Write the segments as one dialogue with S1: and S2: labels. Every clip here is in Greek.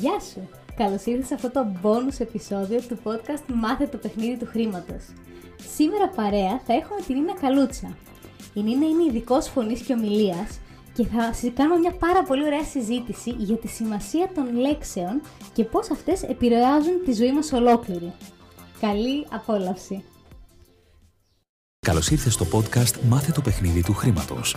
S1: Γεια σου! Καλώς ήρθες σε αυτό το bonus επεισόδιο του podcast Μάθε το παιχνίδι του χρήματος. Σήμερα παρέα θα έχουμε την Νίνα Καλούτσα. Η Νίνα είναι ειδικός φωνής και ομιλίας και θα κάνουμε μια πάρα πολύ ωραία συζήτηση για τη σημασία των λέξεων και πώς αυτές επηρεάζουν τη ζωή μας ολόκληρη. Καλή απόλαυση!
S2: Καλώς ήρθες στο podcast Μάθε το παιχνίδι του χρήματος.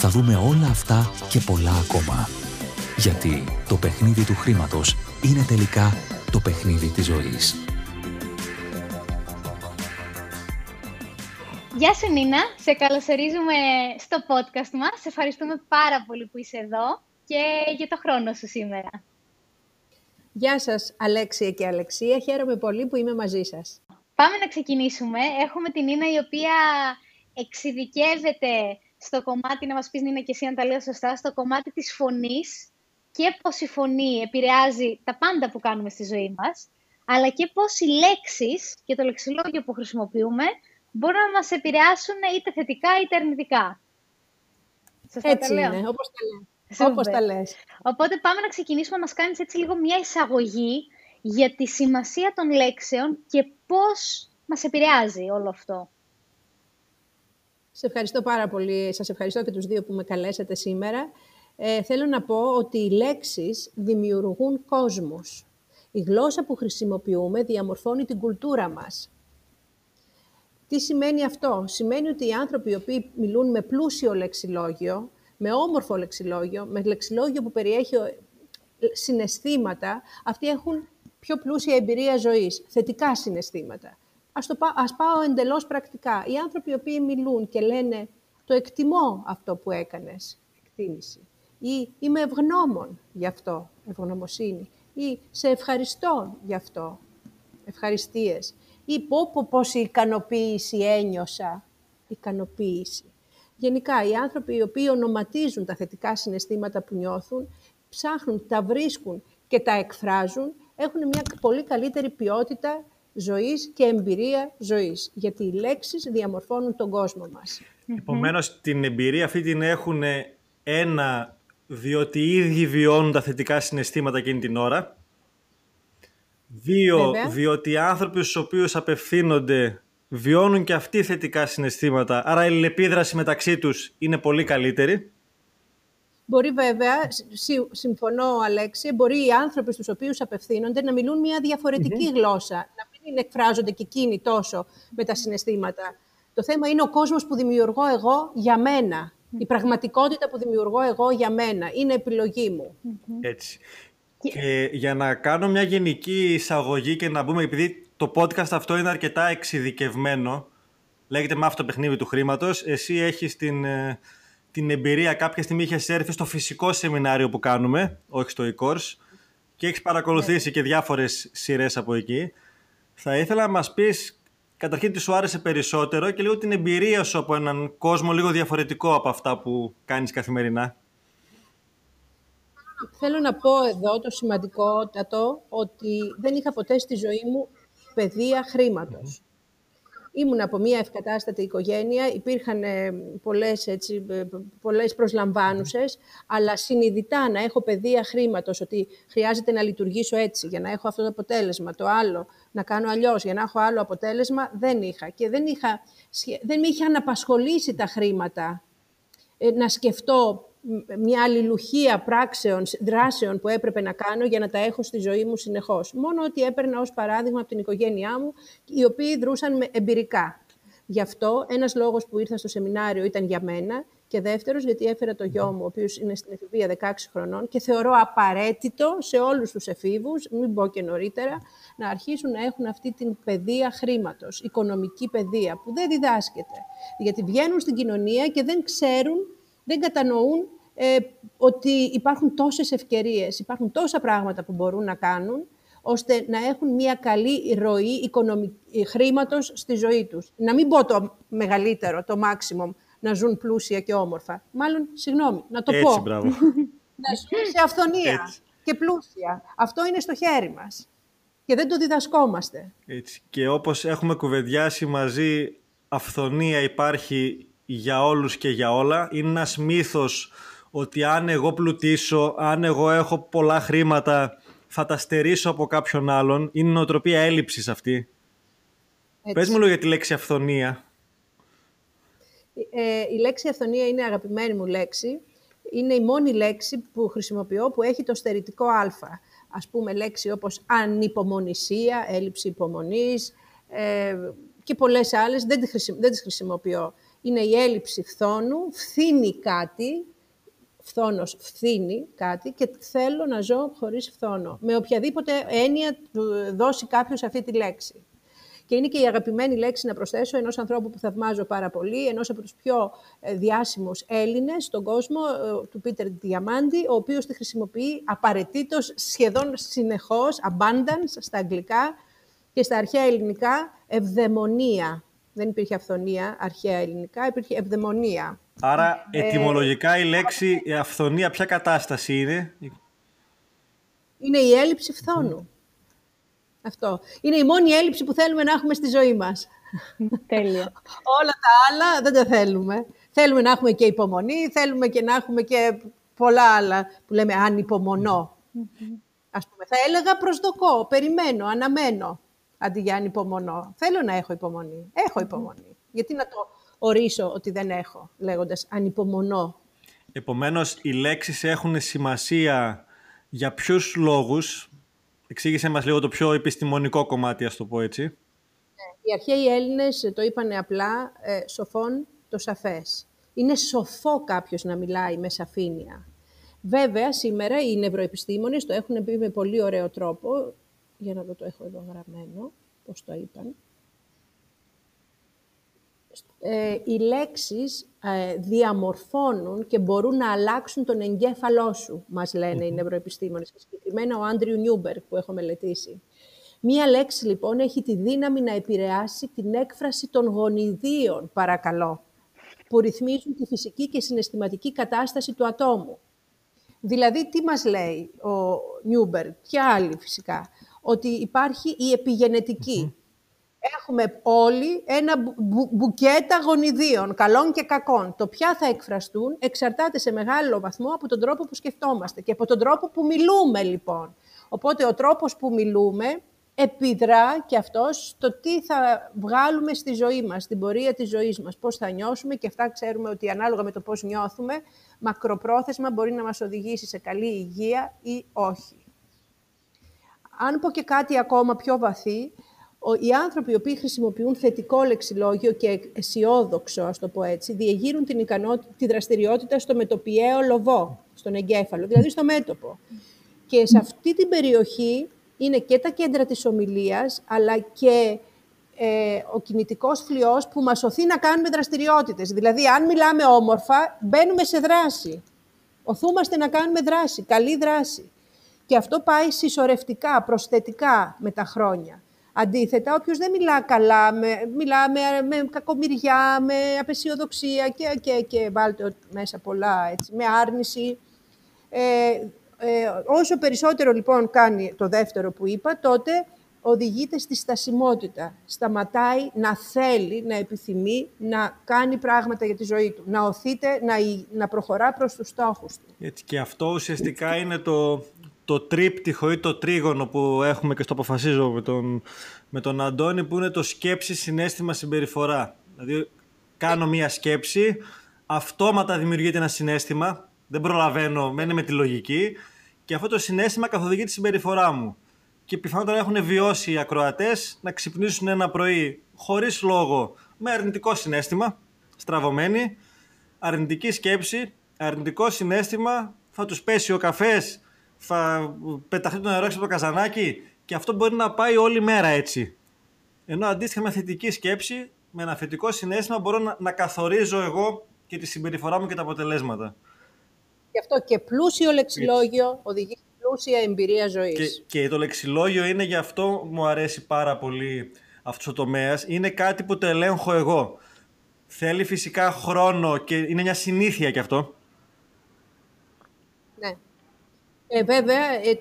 S2: θα δούμε όλα αυτά και πολλά ακόμα. Γιατί το παιχνίδι του χρήματος είναι τελικά το παιχνίδι της ζωής.
S1: Γεια σου Νίνα, σε καλωσορίζουμε στο podcast μας. Σε ευχαριστούμε πάρα πολύ που είσαι εδώ και για το χρόνο σου σήμερα.
S3: Γεια σας Αλέξια και Αλεξία, χαίρομαι πολύ που είμαι μαζί σας.
S1: Πάμε να ξεκινήσουμε. Έχουμε την Νίνα η οποία εξειδικεύεται στο κομμάτι, να μας πεις Νίνα και εσύ αν τα λέω σωστά, στο κομμάτι της φωνής και πώς η φωνή επηρεάζει τα πάντα που κάνουμε στη ζωή μας, αλλά και πώς οι λέξεις και το λεξιλόγιο που χρησιμοποιούμε μπορούν να μας επηρεάσουν είτε θετικά είτε αρνητικά.
S3: Σωστά έτσι τα λέω; είναι, όπως τα λες. Όπως τα λες.
S1: Οπότε πάμε να ξεκινήσουμε να μας κάνεις έτσι λίγο μια εισαγωγή για τη σημασία των λέξεων και πώς μας επηρεάζει όλο αυτό.
S3: Σε ευχαριστώ πάρα πολύ. Σας ευχαριστώ και τους δύο που με καλέσατε σήμερα. Ε, θέλω να πω ότι οι λέξεις δημιουργούν κόσμους. Η γλώσσα που χρησιμοποιούμε διαμορφώνει την κουλτούρα μας. Τι σημαίνει αυτό; Σημαίνει ότι οι άνθρωποι οι οποίοι μιλούν με πλούσιο λεξιλόγιο, με όμορφο λεξιλόγιο, με λεξιλόγιο που περιέχει συναισθήματα, αυτοί έχουν πιο πλούσια εμπειρία ζωής, θετικά συναισθήματα. Ας, το, ας πάω εντελώς πρακτικά. Οι άνθρωποι οι οποίοι μιλούν και λένε «το εκτιμώ αυτό που έκανες», εκτίμηση, ή «είμαι ευγνώμων γι' αυτό», ευγνωμοσύνη, ή «σε ευχαριστώ γι' αυτό», ευχαριστίες, ή «πω, πω πόση ικανοποίηση ένιωσα», ικανοποίηση. Γενικά, οι άνθρωποι οι οποίοι ονοματίζουν τα θετικά συναισθήματα που νιώθουν, ψάχνουν, τα βρίσκουν και τα εκφράζουν, έχουν μια πολύ καλύτερη ποιότητα ζωής και εμπειρία ζωής. Γιατί οι λέξεις διαμορφώνουν τον κόσμο μας.
S4: Επομένως, την εμπειρία αυτή την έχουν ένα, διότι οι ίδιοι βιώνουν τα θετικά συναισθήματα εκείνη την ώρα. Δύο, διότι οι άνθρωποι στους οποίους απευθύνονται βιώνουν και αυτοί θετικά συναισθήματα, άρα η αλληλεπίδραση μεταξύ τους είναι πολύ καλύτερη.
S3: Μπορεί βέβαια, συμφωνώ Αλέξη, μπορεί οι άνθρωποι στους οποίους απευθύνονται να μιλούν μια διαφορετικη γλώσσα, να μην εκφράζονται και εκείνοι τόσο με τα συναισθήματα. Το θέμα είναι ο κόσμος που δημιουργώ εγώ για μένα. Η πραγματικότητα που δημιουργώ εγώ για μένα. Είναι επιλογή μου.
S4: Έτσι. Και για να κάνω μια γενική εισαγωγή και να μπούμε, επειδή το podcast αυτό είναι αρκετά εξειδικευμένο, λέγεται με αυτό το παιχνίδι του χρήματος, εσύ έχεις την ε, την εμπειρία κάποια στιγμή είχες έρθει στο φυσικό σεμινάριο που κάνουμε, όχι στο e-course, και έχεις παρακολουθήσει και διάφορες σειρές από εκεί. Θα ήθελα να μας πεις καταρχήν τι σου άρεσε περισσότερο και λίγο την εμπειρία σου από έναν κόσμο λίγο διαφορετικό από αυτά που κάνεις καθημερινά.
S3: Θέλω να πω εδώ το σημαντικότατο ότι δεν είχα ποτέ στη ζωή μου παιδεία χρήματος. Ήμουν από μια ευκατάστατη οικογένεια, υπήρχαν ε, πολλές, έτσι, ε, πολλές προσλαμβάνουσες, αλλά συνειδητά να έχω παιδεία χρήματος, ότι χρειάζεται να λειτουργήσω έτσι για να έχω αυτό το αποτέλεσμα, το άλλο, να κάνω αλλιώς για να έχω άλλο αποτέλεσμα, δεν είχα. Και δεν, είχα, δεν με είχε αναπασχολήσει τα χρήματα ε, να σκεφτώ μια αλληλουχία πράξεων, δράσεων που έπρεπε να κάνω για να τα έχω στη ζωή μου συνεχώς. Μόνο ότι έπαιρνα ως παράδειγμα από την οικογένειά μου, οι οποίοι δρούσαν με εμπειρικά. Γι' αυτό ένας λόγος που ήρθα στο σεμινάριο ήταν για μένα και δεύτερος γιατί έφερα το γιο μου, ο οποίος είναι στην εφηβεία 16 χρονών και θεωρώ απαραίτητο σε όλους τους εφήβους, μην πω και νωρίτερα, να αρχίσουν να έχουν αυτή την παιδεία χρήματος, οικονομική παιδεία, που δεν διδάσκεται. Γιατί βγαίνουν στην κοινωνία και δεν ξέρουν, δεν κατανοούν ε, ότι υπάρχουν τόσες ευκαιρίες, υπάρχουν τόσα πράγματα που μπορούν να κάνουν, ώστε να έχουν μια καλή ροή χρήματος στη ζωή τους. Να μην πω το μεγαλύτερο, το maximum, να ζουν πλούσια και όμορφα. Μάλλον, συγγνώμη, να το
S4: Έτσι,
S3: πω.
S4: Μπράβο.
S3: να ζουν σε αυθονία
S4: Έτσι.
S3: και πλούσια. Αυτό είναι στο χέρι μας. Και δεν το διδασκόμαστε.
S4: Έτσι. Και όπως έχουμε κουβεντιάσει μαζί, αυθονία υπάρχει για όλους και για όλα. Είναι ένας μύθος ότι αν εγώ πλουτίσω, αν εγώ έχω πολλά χρήματα, θα τα στερήσω από κάποιον άλλον. Είναι νοοτροπία έλλειψης αυτή.
S3: Έτσι.
S4: Πες μου λίγο για τη λέξη αυθονία.
S3: Ε, η λέξη αυθονία είναι αγαπημένη μου λέξη. Είναι η μόνη λέξη που χρησιμοποιώ που έχει το στερητικό α. Ας πούμε λέξη όπως ανυπομονησία, έλλειψη υπομονής ε, και πολλές άλλες δεν, τις χρησι- δεν τις χρησιμοποιώ. Είναι η έλλειψη φθόνου, φθήνει κάτι, φθόνος φθήνει κάτι και θέλω να ζω χωρίς φθόνο. Με οποιαδήποτε έννοια του δώσει κάποιος αυτή τη λέξη. Και είναι και η αγαπημένη λέξη να προσθέσω ενός ανθρώπου που θαυμάζω πάρα πολύ, ενός από τους πιο ε, διάσημους Έλληνες στον κόσμο, ε, του Πίτερ Διαμάντη, ο οποίος τη χρησιμοποιεί απαραίτητος σχεδόν συνεχώς, abundance στα αγγλικά και στα αρχαία ελληνικά, ευδαιμονία. Δεν υπήρχε αυθονία αρχαία ελληνικά, υπήρχε ευδαιμονία.
S4: Άρα, ετυμολογικά η λέξη η αυθονία ποια κατάσταση είναι;
S3: Είναι η έλλειψη φθόνου. Αυτό. Είναι η μόνη έλλειψη που θέλουμε να έχουμε στη ζωή μας.
S1: Τέλεια.
S3: Όλα τα άλλα δεν τα θέλουμε. Θέλουμε να έχουμε και υπομονή, θέλουμε και να έχουμε και πολλά άλλα που λέμε ανυπομονώ. Ας πούμε, θα έλεγα προσδοκώ, περιμένω, αναμένω, αντί για ανυπομονώ. Θέλω να έχω υπομονή. Έχω υπομονή. Γιατί να το ορίσω ότι δεν έχω, λέγοντας ανυπομονώ.
S4: Επομένως, οι λέξεις έχουν σημασία για ποιους λόγους. Εξήγησε μας λίγο το πιο επιστημονικό κομμάτι, ας το πω έτσι.
S3: Οι αρχαίοι Έλληνες το είπανε απλά, ε, σοφόν το σαφές. Είναι σοφό κάποιος να μιλάει με σαφήνεια. Βέβαια, σήμερα οι νευροεπιστήμονες το έχουν πει με πολύ ωραίο τρόπο, για να δω το έχω εδώ γραμμένο, πώς το είπαν. Ε, οι λέξεις ε, διαμορφώνουν και μπορούν να αλλάξουν τον εγκέφαλό σου, μας λένε οι νευροεπιστήμονες. Και συγκεκριμένα ο Άντριου Νιούμπεργκ που έχω μελετήσει. Μία λέξη λοιπόν έχει τη δύναμη να επηρεάσει την έκφραση των γονιδίων, παρακαλώ, που ρυθμίζουν τη φυσική και συναισθηματική κατάσταση του ατόμου. Δηλαδή, τι μας λέει ο Νιούμπεργκ και άλλοι φυσικά, ότι υπάρχει η επιγενετική. Έχουμε όλοι ένα μπου- μπου- μπουκέτα γονιδίων, καλών και κακών. Το ποια θα εκφραστούν εξαρτάται σε μεγάλο βαθμό από τον τρόπο που σκεφτόμαστε και από τον τρόπο που μιλούμε, λοιπόν. Οπότε, ο τρόπος που μιλούμε επιδρά και αυτός στο τι θα βγάλουμε στη ζωή μας, στην πορεία της ζωής μας, πώς θα νιώσουμε και αυτά ξέρουμε ότι ανάλογα με το πώς νιώθουμε, μακροπρόθεσμα μπορεί να μας οδηγήσει σε καλή υγεία ή όχι. Αν πω και κάτι ακόμα πιο βαθύ, ο- οι άνθρωποι οι οποίοι χρησιμοποιούν θετικό λεξιλόγιο και αισιόδοξο, ας το πω έτσι, διεγείρουν την ικανότητα, τη δραστηριότητα στο μετοπιαίο λοβό, στον εγκέφαλο, δηλαδή στο μέτωπο. Και σε αυτή την περιοχή είναι και τα κέντρα της ομιλίας, αλλά και ε, ο κινητικός φλοιός που μας οθεί να κάνουμε δραστηριότητες. Δηλαδή, αν μιλάμε όμορφα, μπαίνουμε σε δράση. Οθούμαστε να κάνουμε δράση, καλή δράση. Και αυτό πάει συσσωρευτικά, προσθετικά με τα χρόνια. Αντίθετα, όποιος δεν μιλά καλά, με, μιλά με, με κακομοιριά, με απεσιοδοξία και, και, και βάλτε μέσα πολλά, έτσι, με άρνηση. Ε, ε, όσο περισσότερο λοιπόν κάνει το δεύτερο που είπα, τότε οδηγείται στη στασιμότητα. Σταματάει να θέλει, να επιθυμεί, να κάνει πράγματα για τη ζωή του. Να οθείται, να, να προχωρά προς τους στόχους του.
S4: Έτσι, και αυτό ουσιαστικά είναι το, το τρίπτυχο ή το τρίγωνο που έχουμε και στο αποφασίζω με τον, με τον Αντώνη που είναι το σκέψη, συνέστημα, συμπεριφορά. Δηλαδή κάνω μία σκέψη, αυτόματα δημιουργείται ένα συνέστημα, δεν προλαβαίνω, μένει με τη λογική και αυτό το συνέστημα καθοδηγεί τη συμπεριφορά μου. Και πιθανότατα έχουν βιώσει οι ακροατές να ξυπνήσουν ένα πρωί χωρίς λόγο με αρνητικό συνέστημα, στραβωμένοι, αρνητική σκέψη, αρνητικό συνέστημα, θα τους πέσει ο καφές, θα πεταχτεί το νερό έξω από το καζανάκι και αυτό μπορεί να πάει όλη μέρα έτσι. Ενώ αντίστοιχα με θετική σκέψη, με ένα θετικό συνέστημα μπορώ να, να καθορίζω εγώ και τη συμπεριφορά μου και τα αποτελέσματα.
S3: Γι' αυτό και πλούσιο λεξιλόγιο οδηγεί σε πλούσια εμπειρία ζωής.
S4: Και, και το λεξιλόγιο είναι γι' αυτό μου αρέσει πάρα πολύ αυτός ο τομέας. Είναι κάτι που το ελέγχω εγώ. Θέλει φυσικά χρόνο και είναι μια συνήθεια κι αυτό.
S3: Ναι. Ε, βέβαια, ε,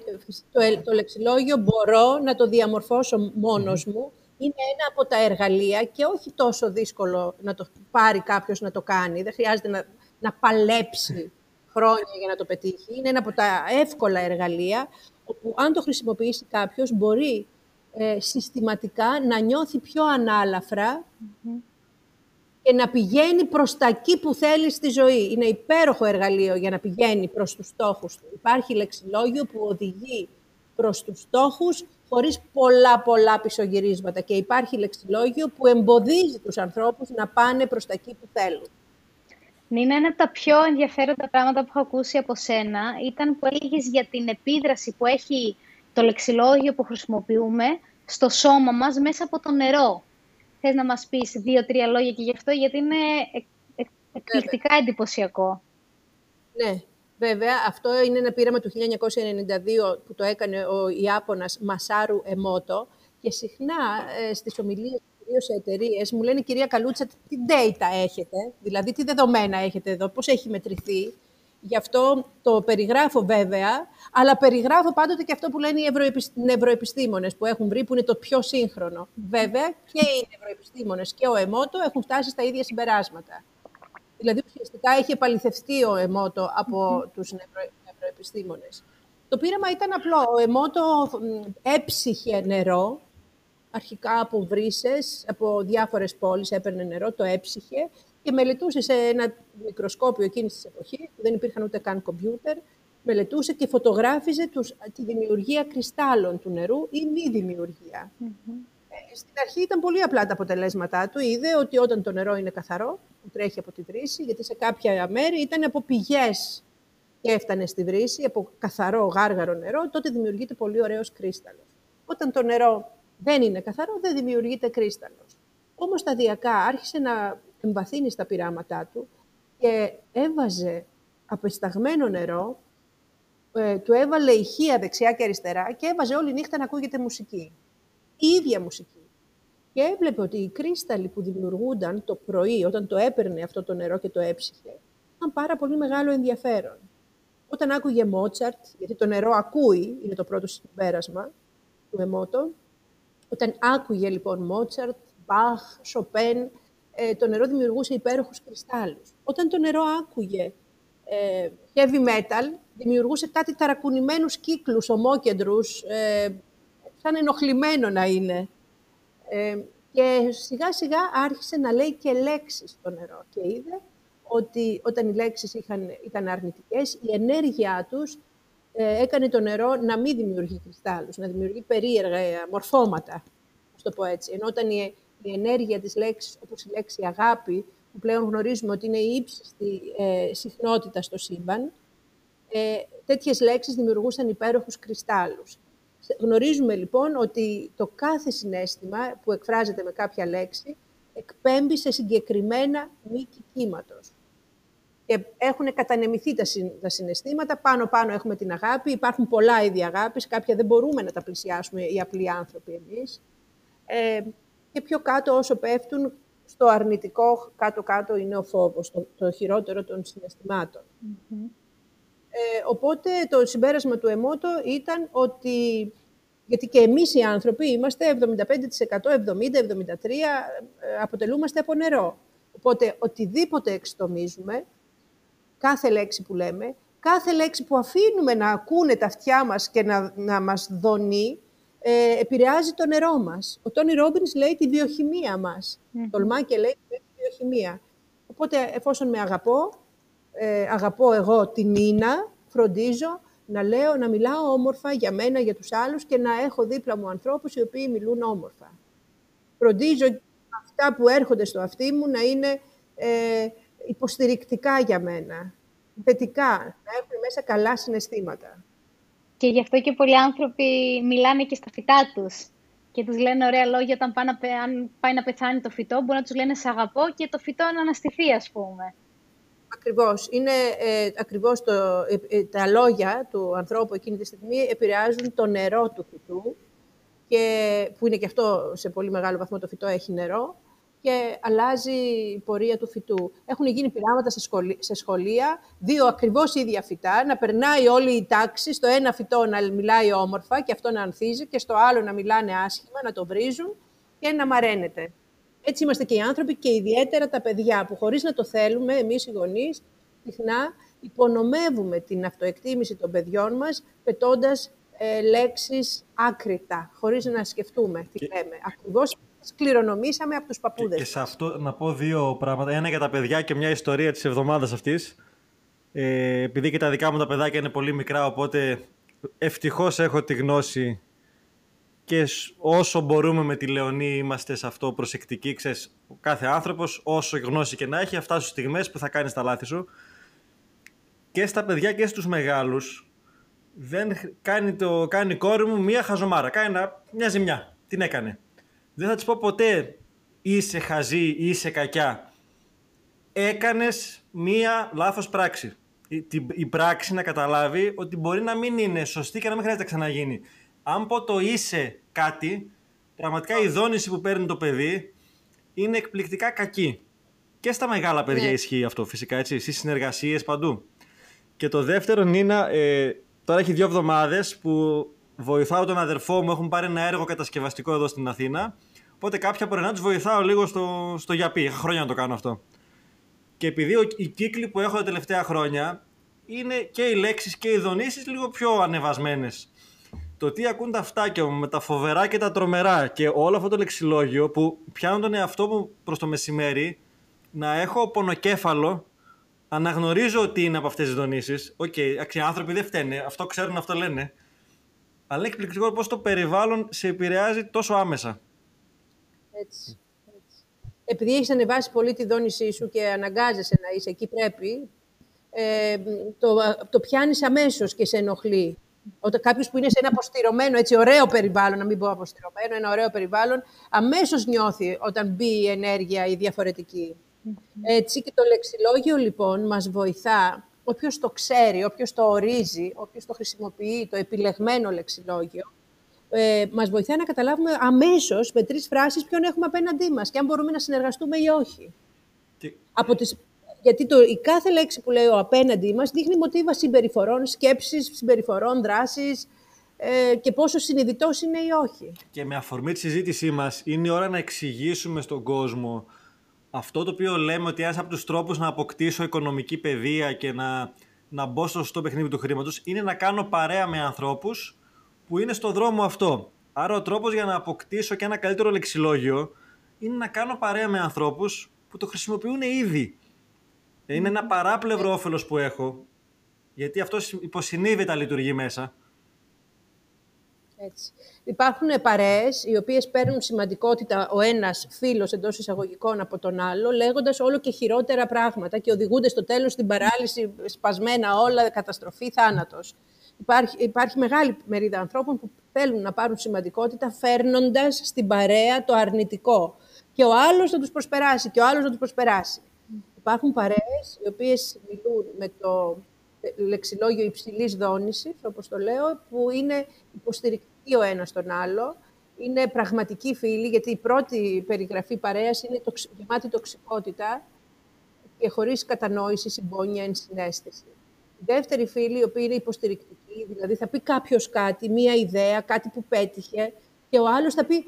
S3: το, το λεξιλόγιο μπορώ να το διαμορφώσω μόνος μου. Είναι ένα από τα εργαλεία και όχι τόσο δύσκολο να το πάρει κάποιος να το κάνει. Δεν χρειάζεται να, να παλέψει χρόνια για να το πετύχει. Είναι ένα από τα εύκολα εργαλεία, όπου αν το χρησιμοποιήσει κάποιος μπορεί ε, συστηματικά να νιώθει πιο αναλαφρα και να πηγαίνει προς τα εκεί που θέλει στη ζωή. Είναι υπέροχο εργαλείο για να πηγαίνει προς τους στόχους του. Υπάρχει λεξιλόγιο που οδηγεί προς τους στόχους χωρίς πολλά πολλά πισωγυρίσματα και υπάρχει λεξιλόγιο που εμποδίζει τους ανθρώπους να πάνε προς τα εκεί που θέλουν.
S1: Νίνα, ένα από τα πιο ενδιαφέροντα πράγματα που έχω ακούσει από σένα ήταν που έλεγες για την επίδραση που έχει το λεξιλόγιο που χρησιμοποιούμε στο σώμα μας μέσα από το νερό. Θες να μας πεις δύο-τρία λόγια και γι' αυτό, γιατί είναι εκπληκτικά εντυπωσιακό.
S3: Ναι, βέβαια. Αυτό είναι ένα πείραμα του 1992 που το έκανε ο Ιάπωνας Μασάρου Εμότο και συχνά ε, στις ομιλίες κυρίως σε εταιρείες μου λένε «Κυρία Καλούτσα, τι data έχετε, δηλαδή τι δεδομένα έχετε εδώ, πώς έχει μετρηθεί». Γι' αυτό το περιγράφω βέβαια, αλλά περιγράφω πάντοτε και αυτό που λένε οι νευροεπιστήμονες που έχουν βρει, που είναι το πιο σύγχρονο. Βέβαια και οι νευροεπιστήμονες και ο ΕΜΟΤΟ έχουν φτάσει στα ίδια συμπεράσματα. Δηλαδή ουσιαστικά έχει επαληθευτεί ο ΕΜΟΤΟ από mm-hmm. τους νευροεπιστήμονες. Το πείραμα ήταν απλό. Ο ΕΜΟΤΟ έψυχε νερό, αρχικά από βρύσες, από διάφορες πόλεις έπαιρνε νερό, το έψυχε και μελετούσε σε ένα μικροσκόπιο εκείνης της εποχής, που δεν υπήρχαν ούτε καν κομπιούτερ, μελετούσε και φωτογράφιζε τους, τη δημιουργία κρυστάλλων του νερού ή μη δημιουργία. Ε, στην αρχή ήταν πολύ απλά τα αποτελέσματά του. Είδε ότι όταν το νερό είναι καθαρό, που τρέχει από τη βρύση, γιατί σε κάποια μέρη ήταν από πηγές και έφτανε στη βρύση, από καθαρό γάργαρο νερό, τότε δημιουργείται πολύ ωραίος κρύσταλλος. Όταν το νερό δεν είναι καθαρό, δεν δημιουργείται κρύσταλλος. Όμως σταδιακά άρχισε να εμβαθύνει στα πειράματά του και έβαζε απεσταγμένο νερό, ε, του έβαλε ηχεία δεξιά και αριστερά και έβαζε όλη νύχτα να ακούγεται μουσική. Η ίδια μουσική. Και έβλεπε ότι οι κρύσταλλοι που δημιουργούνταν το πρωί, όταν το έπαιρνε αυτό το νερό και το έψυχε, είχαν πάρα πολύ μεγάλο ενδιαφέρον. Όταν άκουγε Μότσαρτ, γιατί το νερό ακούει, είναι το πρώτο συμπέρασμα του Εμότο, όταν άκουγε λοιπόν Μότσαρτ, Μπαχ, Σοπέν, ε, το νερό δημιουργούσε υπέροχους κρυστάλλους. Όταν το νερό άκουγε ε, heavy metal, δημιουργούσε κάτι ταρακουνημένους κύκλους, ομόκεντρους, ε, σαν ενοχλημένο να είναι. Ε, και σιγά σιγά άρχισε να λέει και λέξεις στο νερό και είδε ότι όταν οι λέξεις είχαν, ήταν αρνητικές, η ενέργειά τους ε, έκανε το νερό να μην δημιουργεί κρυστάλλους, να δημιουργεί περίεργα μορφώματα, να το πω έτσι. Ενώ όταν η, η ενέργεια της λέξης, όπως η λέξη αγάπη, που πλέον γνωρίζουμε ότι είναι η ύψιστη ε, συχνότητα στο σύμπαν, ε, τέτοιες λέξεις δημιουργούσαν υπέροχους κρυστάλλους. Γνωρίζουμε λοιπόν ότι το κάθε συνέστημα που εκφράζεται με κάποια λέξη εκπέμπει σε συγκεκριμένα μήκη κύματος. Και έχουν κατανεμηθεί τα συναισθήματα. Πάνω-πάνω έχουμε την αγάπη. Υπάρχουν πολλά είδη αγάπης. Κάποια δεν μπορούμε να τα πλησιάσουμε οι απλοί άνθρωποι εμείς. Ε, και πιο κάτω όσο πέφτουν στο αρνητικό κάτω-κάτω είναι ο φόβος, το, το χειρότερο των συναισθηματων Ε, οπότε το συμπέρασμα του εμότο ήταν ότι, γιατί και εμείς οι άνθρωποι είμαστε 75%, 70-73% αποτελούμαστε από νερό. Οπότε οτιδήποτε εξτομίζουμε, κάθε λέξη που λέμε, κάθε λέξη που αφήνουμε να ακούνε τα αυτιά μας και να, να μας δονεί, ε, επηρεάζει το νερό μας. Ο Τόνι Ρόμπινς λέει τη βιοχημία μας. Mm. Τολμά και λέει τη βιοχημία. Οπότε, εφόσον με αγαπώ, ε, αγαπώ εγώ την Νίνα, φροντίζω να λέω, να μιλάω όμορφα για μένα, για τους άλλους και να έχω δίπλα μου ανθρώπους οι οποίοι μιλούν όμορφα. Φροντίζω αυτά που έρχονται στο αυτί μου να είναι ε, υποστηρικτικά για μένα, θετικά, να έχουν μέσα καλά συναισθήματα.
S1: Και γι' αυτό και πολλοί άνθρωποι μιλάνε και στα φυτά τους και τους λένε ωραία λόγια όταν πάει να, αν πάει να πεθάνει το φυτό, μπορεί να τους λένε «Σ' αγαπώ» και το φυτό να αναστηθεί, ας πούμε.
S3: Ακριβώς. Είναι ε, ακριβώς το, ε, ε, τα λόγια του ανθρώπου εκείνη τη στιγμή επηρεάζουν το νερό του φυτού, και, που είναι και αυτό σε πολύ μεγάλο βαθμό το φυτό έχει νερό, και αλλάζει η πορεία του φυτού. Έχουν γίνει πειράματα σε, σε σχολεία, δύο ακριβώς ίδια φυτά, να περνάει όλη η τάξη, στο ένα φυτό να μιλάει όμορφα και αυτό να ανθίζει και στο άλλο να μιλάνε άσχημα, να το βρίζουν και να μαραίνεται. Έτσι είμαστε και οι άνθρωποι και ιδιαίτερα τα παιδιά που χωρίς να το θέλουμε, εμείς οι γονείς, συχνά υπονομεύουμε την αυτοεκτίμηση των παιδιών μας πετώντας ε, λέξεις άκρητα, χωρίς να σκεφτούμε τι λέμε. Ακριβώς κληρονομήσαμε από τους παππούδες.
S4: Και, και σε αυτό να πω δύο πράγματα. Ένα για τα παιδιά και μια ιστορία της εβδομάδας αυτής. Ε, επειδή και τα δικά μου τα παιδάκια είναι πολύ μικρά, οπότε ευτυχώς έχω τη γνώση και όσο μπορούμε με τη Λεωνή είμαστε σε αυτό προσεκτικοί. Ξέρεις, ο κάθε άνθρωπος, όσο γνώση και να έχει, αυτά φτάσει στιγμές που θα κάνεις τα λάθη σου. Και στα παιδιά και στους μεγάλους, δεν κάνει, το, κάνει η κόρη μου μία χαζομάρα. Κάνει μια ζημιά. Την έκανε. Δεν θα της πω ποτέ είσαι χαζή ή είσαι κακιά. Έκανες μία λάθος πράξη. Η, η πράξη να καταλάβει ότι μπορεί να μην είναι σωστή και να μην χρειάζεται να ξαναγίνει αν πω το είσαι κάτι, πραγματικά η δόνηση που παίρνει το παιδί είναι εκπληκτικά κακή. Και στα μεγάλα παιδιά ναι. ισχύει αυτό φυσικά, έτσι, στις συνεργασίες παντού. Και το δεύτερο, Νίνα, ε, τώρα έχει δύο εβδομάδες που βοηθάω τον αδερφό μου, έχουν πάρει ένα έργο κατασκευαστικό εδώ στην Αθήνα, οπότε κάποια πρωινά τους βοηθάω λίγο στο, στο γιαπί, είχα χρόνια να το κάνω αυτό. Και επειδή οι κύκλοι που έχω τα τελευταία χρόνια είναι και οι λέξεις και οι δονήσεις λίγο πιο ανεβασμένες το τι ακούν τα αυτάκια μου με τα φοβερά και τα τρομερά και όλο αυτό το λεξιλόγιο που πιάνουν τον εαυτό μου προς το μεσημέρι να έχω πονοκέφαλο, αναγνωρίζω ότι είναι από αυτές τις δονήσεις. OK, okay, άνθρωποι δεν φταίνε, αυτό ξέρουν, αυτό λένε. Αλλά είναι εκπληκτικό πώς το περιβάλλον σε επηρεάζει τόσο άμεσα.
S3: Έτσι. έτσι. Επειδή έχεις ανεβάσει πολύ τη δόνησή σου και αναγκάζεσαι να είσαι εκεί πρέπει, ε, το, το πιάνεις αμέσως και σε ενοχλεί. Όταν κάποιος που είναι σε ένα αποστειρωμένο, έτσι ωραίο περιβάλλον, να μην πω αποστειρωμένο, ένα ωραίο περιβάλλον, αμέσως νιώθει όταν μπει η ενέργεια η διαφορετική. Έτσι και το λεξιλόγιο λοιπόν μας βοηθά, όποιος το ξέρει, όποιος το ορίζει, όποιος το χρησιμοποιεί, το επιλεγμένο λεξιλόγιο, ε, μας βοηθάει να καταλάβουμε αμέσως με τρεις φράσεις ποιον έχουμε απέναντί μας και αν μπορούμε να συνεργαστούμε ή όχι. Από τις γιατί το, η κάθε λέξη που λέει ο απέναντι μας δείχνει μοτίβα συμπεριφορών, σκέψεις, συμπεριφορών, δράσεις ε, και πόσο συνειδητός είναι ή όχι.
S4: Και με αφορμή τη συζήτησή μας, είναι η ώρα να εξηγήσουμε στον κόσμο αυτό το οποίο λέμε ότι ένας από τους τρόπους να αποκτήσω οικονομική παιδεία και να, να μπω στο σωστό παιχνίδι του χρήματος είναι να κάνω παρέα με ανθρώπους που είναι στο δρόμο αυτό. Άρα ο τρόπος για να αποκτήσω και ένα καλύτερο λεξιλόγιο είναι να κάνω παρέα με ανθρώπους που το χρησιμοποιούν ήδη. Είναι ένα παράπλευρο όφελος που έχω, γιατί αυτό υποσυνείδητα λειτουργεί μέσα.
S3: Έτσι. Υπάρχουν παρέες οι οποίες παίρνουν σημαντικότητα ο ένας φίλος εντός εισαγωγικών από τον άλλο, λέγοντας όλο και χειρότερα πράγματα και οδηγούνται στο τέλος στην παράλυση, σπασμένα όλα, καταστροφή, θάνατος. Υπάρχει, υπάρχει μεγάλη μερίδα ανθρώπων που θέλουν να πάρουν σημαντικότητα φέρνοντας στην παρέα το αρνητικό. Και ο άλλος να τους προσπεράσει και ο άλλος να τους προσπεράσει. Υπάρχουν παρέες οι οποίες μιλούν με το λεξιλόγιο υψηλής δόνησης, όπως το λέω, που είναι υποστηρικτικοί ο ένας τον άλλο, είναι πραγματικοί φίλοι, γιατί η πρώτη περιγραφή παρέας είναι το, γεμάτη τοξικότητα και χωρίς κατανόηση, συμπόνια, ενσυναίσθηση. Η δεύτερη φίλη, η οποία είναι υποστηρικτική, δηλαδή θα πει κάποιος κάτι, μία ιδέα, κάτι που πέτυχε, και ο άλλος θα πει,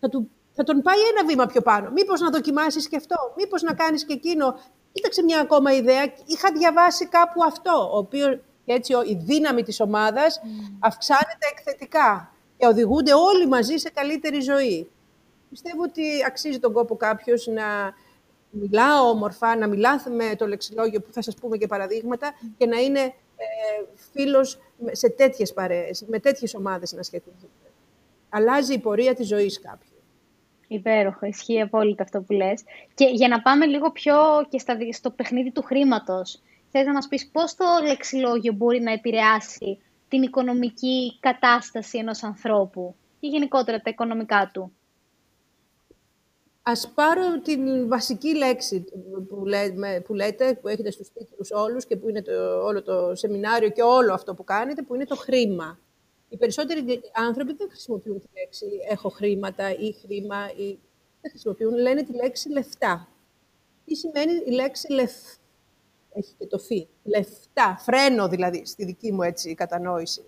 S3: θα, του, θα τον πάει ένα βήμα πιο πάνω. Μήπως να δοκιμάσεις και αυτό, μήπως να κάνεις και εκείνο. Κοίταξε μια ακόμα ιδέα. Είχα διαβάσει κάπου αυτό, ο οποίος έτσι η δύναμη της ομάδας mm. αυξάνεται εκθετικά και οδηγούνται όλοι μαζί σε καλύτερη ζωή. Πιστεύω ότι αξίζει τον κόπο κάποιος να μιλά όμορφα, να μιλά με το λεξιλόγιο που θα σας πούμε και παραδείγματα και να είναι ε, φίλος σε τέτοιες παρέες, με τέτοιες ομάδες να σχετίζεται. Αλλάζει η πορεία της ζωής κάποιου.
S1: Υπέροχο, ισχύει απόλυτα αυτό που λες. Και για να πάμε λίγο πιο και στα, στο παιχνίδι του χρήματος, θες να μας πεις πώς το λεξιλόγιο μπορεί να επηρεάσει την οικονομική κατάσταση ενός ανθρώπου ή γενικότερα τα οικονομικά του;
S3: Ας πάρω την βασική λέξη που, που λέτε, που έχετε στους τίτλους όλους και που είναι το, όλο το σεμινάριο και όλο αυτό που κάνετε, που είναι το χρήμα. Οι περισσότεροι άνθρωποι δεν χρησιμοποιούν τη λέξη «έχω χρήματα» ή «χρήμα» ή δεν χρησιμοποιούν, λένε τη λέξη «λεφτά». Τι σημαίνει η λέξη «λεφ» έχει και το φι. Λεφτά, φρένο δηλαδή, στη δική μου έτσι κατανόηση.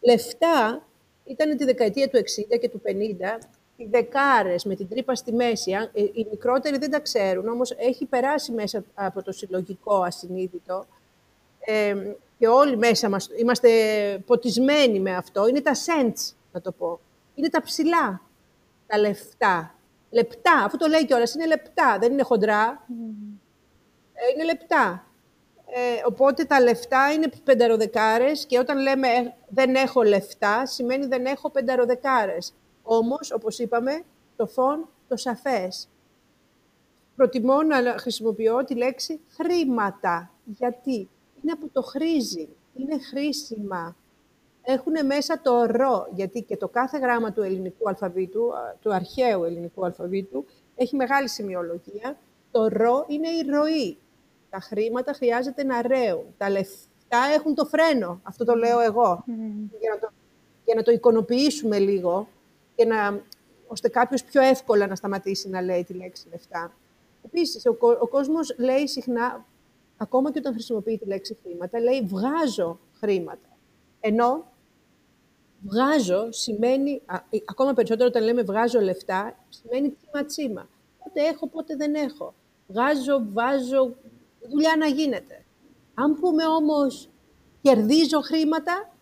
S3: Λεφτά ήταν τη δεκαετία του 60 και του 50 οι δεκάρες με την τρύπα στη μέση. Ε, οι μικρότεροι δεν τα ξέρουν, όμως έχει περάσει μέσα από το συλλογικό ασυνείδητο ε, και όλοι μέσα μας είμαστε ποτισμένοι με αυτό. Είναι τα cents, να το πω. Είναι τα ψηλά, τα λεφτά. Λεπτά, αυτό το λέει κιόλας, είναι λεπτά, δεν είναι χοντρά. Ε, είναι λεπτά. Ε, οπότε τα λεφτά είναι πενταροδεκάρες και όταν λέμε δεν έχω λεφτά, σημαίνει δεν έχω πενταροδεκάρες. Όμως, όπως είπαμε, το φων, το σαφές. Προτιμώ να χρησιμοποιώ τη λέξη χρήματα. Γιατί; Είναι από το χρήζει, είναι χρήσιμα. Έχουν μέσα το ρο, γιατί και το κάθε γράμμα του ελληνικού αλφαβήτου, του αρχαίου ελληνικού αλφαβήτου, έχει μεγάλη σημειολογία. Το ρο είναι η ροή. Τα χρήματα χρειάζεται να ρέουν. Τα λεφτά έχουν το φρένο. Αυτό το λέω εγώ. Για, να το, για να το εικονοποιήσουμε λίγο, και να, ώστε κάποιος πιο εύκολα να σταματήσει να λέει τη λέξη λεφτά. Επίσης, ο, ο κόσμος λέει συχνά, ακόμα και όταν χρησιμοποιεί τη λέξη χρήματα, λέει βγάζω χρήματα. Ενώ βγάζω σημαίνει, ακόμα περισσότερο όταν λέμε βγάζω λεφτά, σημαίνει τσίμα-τσίμα. Πότε έχω, πότε δεν έχω. Βγάζω, βάζω, δουλειά να γίνεται. Αν πούμε όμως κερδίζω χρήματα,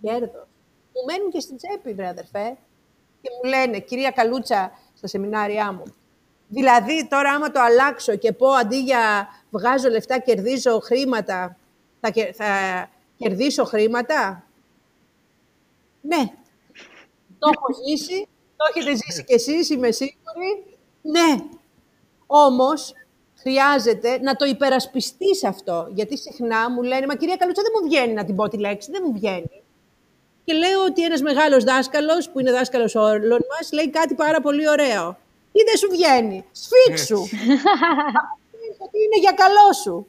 S3: κέρδος. Μου μένουν και στην τσέπη, βρε αδερφέ και μου λένε, κυρία Καλούτσα, στα σεμινάρια μου, δηλαδή τώρα άμα το αλλάξω και πω αντί για βγάζω λεφτά, κερδίζω χρήματα, θα, θα κερδίσω χρήματα. Ναι. Το έχω ζήσει, το έχετε ζήσει κι εσείς, είμαι σίγουρη. Ναι. Όμως, χρειάζεται να το υπερασπιστείς αυτό. Γιατί συχνά μου λένε, μα κυρία Καλούτσα δεν μου βγαίνει να την πω τη λέξη, δεν μου βγαίνει. Και λέω ότι ένας μεγάλος δάσκαλος, που είναι δάσκαλος όλων μας, λέει κάτι πάρα πολύ ωραίο. Ή δεν σου βγαίνει, σφίξου. ότι είναι για καλό σου.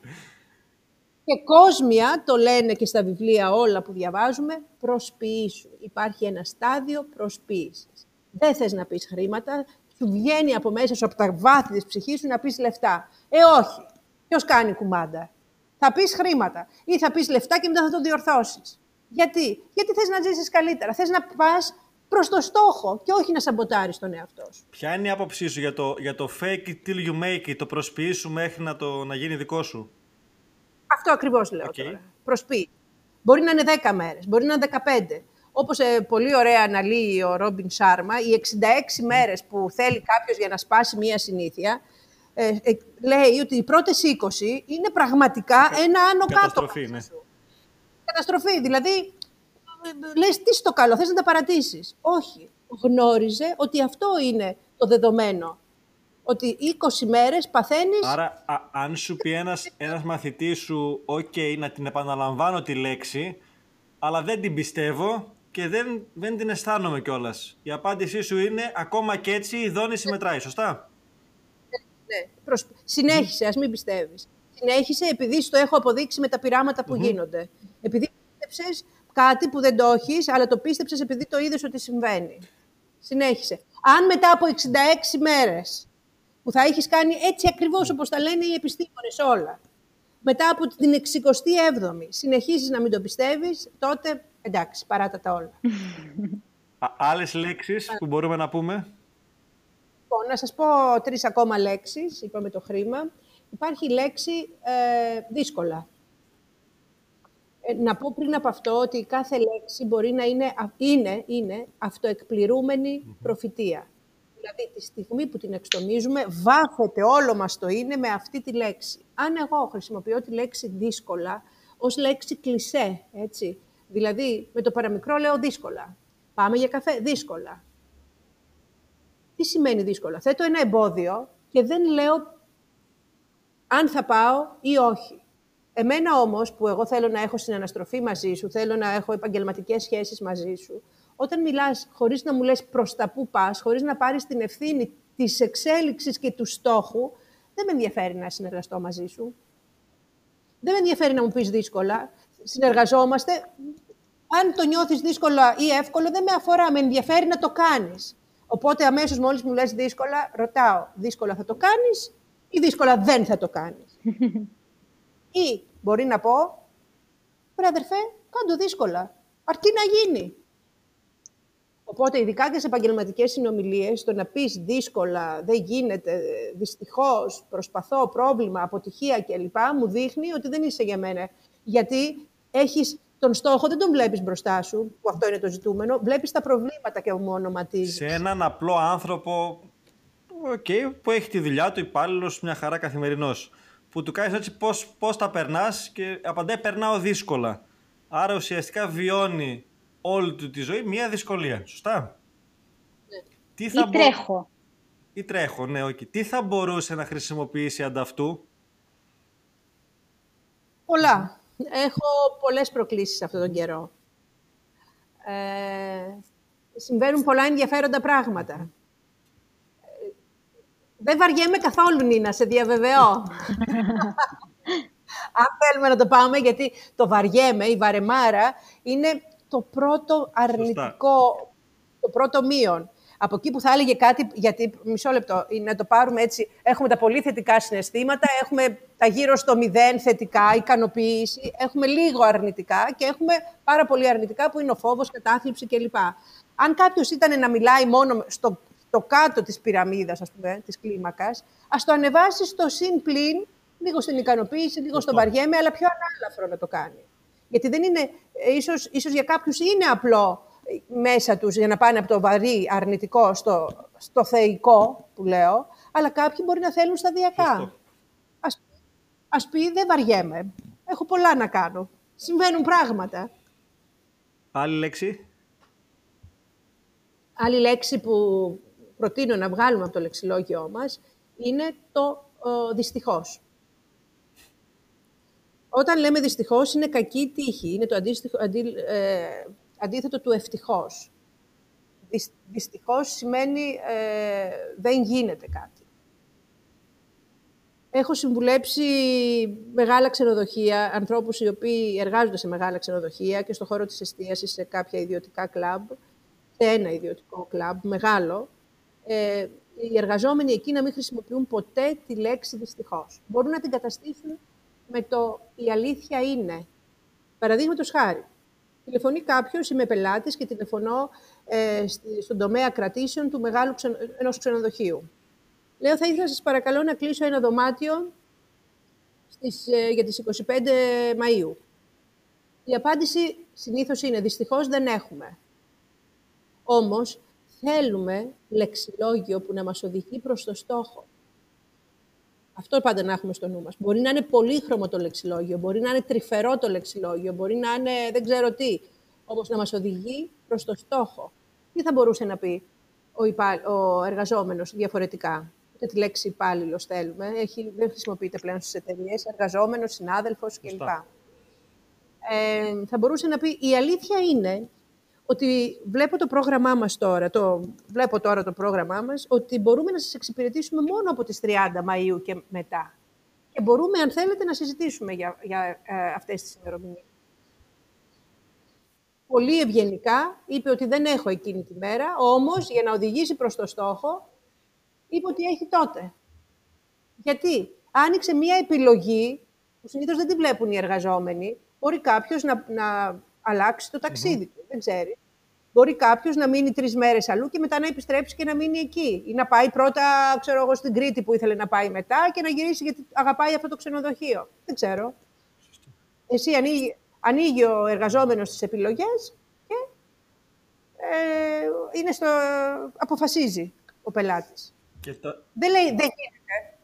S3: Και κόσμια, το λένε και στα βιβλία όλα που διαβάζουμε, προσποιήσου. Υπάρχει ένα στάδιο προσποίησης. Δεν θες να πεις χρήματα, σου βγαίνει από μέσα σου, από τα βάθη της ψυχής σου, να πεις λεφτά. Ε, όχι. Ποιος κάνει κουμάντα; Θα πεις χρήματα ή θα πεις λεφτά και μετά θα το διορθώσεις. Γιατί; Γιατί θες να ζήσεις καλύτερα. Θες να πας προς το στόχο και όχι να σαμποτάρεις τον εαυτό σου.
S4: Ποια είναι η άποψή σου για το, για το fake it till you make it, το προσποιεί σου μέχρι να, το, να γίνει δικό σου;
S3: Αυτό ακριβώς λέω okay. τώρα. Προσποιεί. Μπορεί να είναι 10 μέρες, μπορεί να είναι 15. Όπως ε, πολύ ωραία αναλύει ο Ρόμπιν Σάρμα, οι 66 μέρες που θέλει κάποιος για να σπάσει μία συνήθεια, ε, ε, λέει ότι οι πρώτες 20 είναι πραγματικά ένα άνω κάτω.
S4: Καταστροφή, ναι
S3: καταστροφή. Δηλαδή, λες τι στο καλό, θες να τα παρατήσεις. Όχι. Γνώριζε ότι αυτό είναι το δεδομένο. Ότι 20 μέρες παθαίνεις...
S4: Άρα, αν σου πει ένας, ένας μαθητής σου, οκ, να την επαναλαμβάνω τη λέξη, αλλά δεν την πιστεύω και δεν, δεν την αισθάνομαι κιόλας. Η απάντησή σου είναι, ακόμα και έτσι η δόνηση μετράει, σωστά;
S3: Ναι, ναι. Συνέχισε, ας μην πιστεύεις. Συνέχισε επειδή το έχω αποδείξει με τα πειράματα που γίνονται. Επειδή πίστεψες κάτι που δεν το έχεις, αλλά το πίστεψες επειδή το είδες ότι συμβαίνει. Συνέχισε. Αν μετά από 66 μέρες που θα έχεις κάνει έτσι ακριβώς όπως τα λένε οι επιστήμονες όλα, μετά από την 67η συνεχίσει να μην το πιστεύεις, τότε εντάξει, παράτα τα όλα.
S4: Άλλες λέξεις που μπορούμε να πούμε;
S3: Λοιπόν, να σας πω τρεις ακόμα λέξεις, είπαμε το χρήμα. Υπάρχει η λέξη ε, δύσκολα. Ε, να πω πριν από αυτό ότι κάθε λέξη μπορεί να είναι, είναι, είναι αυτοεκπληρούμενη προφητεία. Δηλαδή, τη στιγμή που την εξτομίζουμε, βάφεται όλο μας το είναι με αυτή τη λέξη. Αν εγώ χρησιμοποιώ τη λέξη δύσκολα ως λέξη κλισέ, έτσι, δηλαδή με το παραμικρό λέω δύσκολα. Πάμε για καφέ, δύσκολα. Τι σημαίνει δύσκολα; Θέτω ένα εμπόδιο και δεν λέω αν θα πάω ή όχι. Εμένα όμως, που εγώ θέλω να έχω συναναστροφή μαζί σου, θέλω να έχω επαγγελματικές σχέσεις μαζί σου, όταν μιλάς χωρίς να μου λες προς τα που πας, χωρίς να πάρεις την ευθύνη της εξέλιξης και του στόχου, δεν με ενδιαφέρει να συνεργαστώ μαζί σου. Δεν με ενδιαφέρει να μου πεις δύσκολα. Συνεργαζόμαστε. Αν το νιώθεις δύσκολα ή εύκολο, δεν με αφορά. Με ενδιαφέρει να το κάνεις. Οπότε αμέσως μόλις μου λες δύσκολα, ρωτάω, δύσκολα θα το κάνεις ή δύσκολα δεν θα το κάνεις. ή μπορεί να πω, βρε αδερφέ, κάντο δύσκολα, αρκεί να γίνει. Οπότε, ειδικά και σε επαγγελματικές συνομιλίες, το να πεις δύσκολα, δεν γίνεται, δυστυχώς, προσπαθώ, πρόβλημα, αποτυχία κλπ., μου δείχνει ότι δεν είσαι για μένα. Γιατί έχεις τον στόχο, δεν τον βλέπεις μπροστά σου, που αυτό είναι το ζητούμενο, βλέπεις τα προβλήματα και μου ονοματίζει.
S4: Σε έναν απλό άνθρωπο okay, που έχει τη δουλειά του υπάλληλος μια χαρά καθημερινός. Που του κάνεις έτσι πώς τα περνάς και απαντάει περνάω δύσκολα. Άρα ουσιαστικά βιώνει όλη του τη ζωή μία δυσκολία. Σωστά;
S1: Ναι. Τι θα ή τρέχω.
S4: Ή τρέχω, ναι, όχι. Τι θα μπορούσε να χρησιμοποιήσει ανταυτού.
S3: Πολλά. Έχω πολλές προκλήσεις αυτόν τον καιρό. Ε, συμβαίνουν πολλά ενδιαφέροντα πράγματα. Ε, δεν βαριέμαι καθόλου, Νίνα, σε διαβεβαιώ. Αν θέλουμε να το πάμε, γιατί το βαριέμαι, η βαρεμάρα, είναι το πρώτο αρνητικό, το πρώτο μείον. Από εκεί που θα έλεγε κάτι, γιατί μισό λεπτό, να το πάρουμε έτσι, έχουμε τα πολύ θετικά συναισθήματα, έχουμε τα γύρω στο μηδέν θετικά, ικανοποίηση, έχουμε λίγο αρνητικά και έχουμε πάρα πολύ αρνητικά που είναι ο φόβος, κατάθλιψη κλπ. Αν κάποιος ήταν να μιλάει μόνο στο, στο κάτω της πυραμίδας, ας πούμε, της κλίμακας, ας το ανεβάσεις στο συν πλήν, λίγο στην ικανοποίηση, λίγο στο βαριέμαι, αλλά πιο ανάλαφρο να το κάνει. Γιατί δεν είναι, ε, ίσως, ίσως για κάποιους είναι απλό ε, μέσα τους για να πάνε από το βαρύ αρνητικό στο, στο θεϊκό, που λέω, αλλά κάποιοι μπορεί να θέλουν σταδιακά. Ας, ας πει, δεν βαριέμαι. Έχω πολλά να κάνω. Συμβαίνουν πράγματα.
S4: Άλλη λέξη;
S3: Άλλη λέξη που προτείνω να βγάλουμε από το λεξιλόγιό μας είναι το ο, δυστυχώς. Όταν λέμε δυστυχώς, είναι κακή τύχη. Είναι το αντίστοιχο, αντί, ε, αντίθετο του ευτυχώς. Δυστυχώς σημαίνει ε, δεν γίνεται κάτι. Έχω συμβουλέψει μεγάλα ξενοδοχεία, ανθρώπους οι οποίοι εργάζονται σε μεγάλα ξενοδοχεία και στον χώρο της εστίασης σε κάποια ιδιωτικά κλαμπ, σε ένα ιδιωτικό κλαμπ μεγάλο, ε, οι εργαζόμενοι εκεί να μην χρησιμοποιούν ποτέ τη λέξη δυστυχώς. Μπορούν να την καταστήσουν με το «η αλήθεια είναι». Παραδείγματος χάρη, τηλεφωνεί κάποιος, είμαι πελάτης και τηλεφωνώ ε, στον τομέα κρατήσεων του μεγάλου ξενο, ενός ξενοδοχείου. Λέω, θα ήθελα να σας παρακαλώ να κλείσω ένα δωμάτιο στις, ε, για τις 25 Μαΐου. Η απάντηση συνήθως είναι, δυστυχώς δεν έχουμε. Όμως, θέλουμε λεξιλόγιο που να μας οδηγεί προς το στόχο. Αυτό πάντα να έχουμε στο νου μας. Μπορεί να είναι πολύχρωμο το λεξιλόγιο, μπορεί να είναι τρυφερό το λεξιλόγιο, μπορεί να είναι δεν ξέρω τι. Όμως να μας οδηγεί προς το στόχο. Τι θα μπορούσε να πει ο, υπά... ο εργαζόμενος διαφορετικά; Ούτε τη λέξη υπάλληλος θέλουμε. Έχει... Δεν χρησιμοποιείται πλέον στις εταιρείες. Εργαζόμενος, συνάδελφος κλπ. Ε, θα μπορούσε να πει η αλήθεια είναι ότι βλέπω το πρόγραμμά μας τώρα, το, βλέπω τώρα το πρόγραμμά μας, ότι μπορούμε να σας εξυπηρετήσουμε μόνο από τις 30 Μαΐου και μετά. Και μπορούμε, αν θέλετε, να συζητήσουμε για, για ε, αυτές τις ημερομηνίες. Πολύ ευγενικά είπε ότι δεν έχω εκείνη τη μέρα, όμως για να οδηγήσει προς το στόχο, είπε ότι έχει τότε. Γιατί άνοιξε μία επιλογή, που συνήθως δεν τη βλέπουν οι εργαζόμενοι, μπορεί κάποιος να, να αλλάξει το ταξίδι του. Δεν ξέρει. Μπορεί κάποιος να μείνει τρεις μέρες αλλού και μετά να επιστρέψει και να μείνει εκεί. Ή να πάει πρώτα, ξέρω εγώ, στην Κρήτη που ήθελε να πάει μετά και να γυρίσει γιατί αγαπάει αυτό το ξενοδοχείο. Δεν ξέρω. Εσύ ανοίγει, ανοίγει ο εργαζόμενος τις επιλογές και ε, είναι στο, αποφασίζει ο πελάτης. Το... Δεν λέει, δεν γίνεται.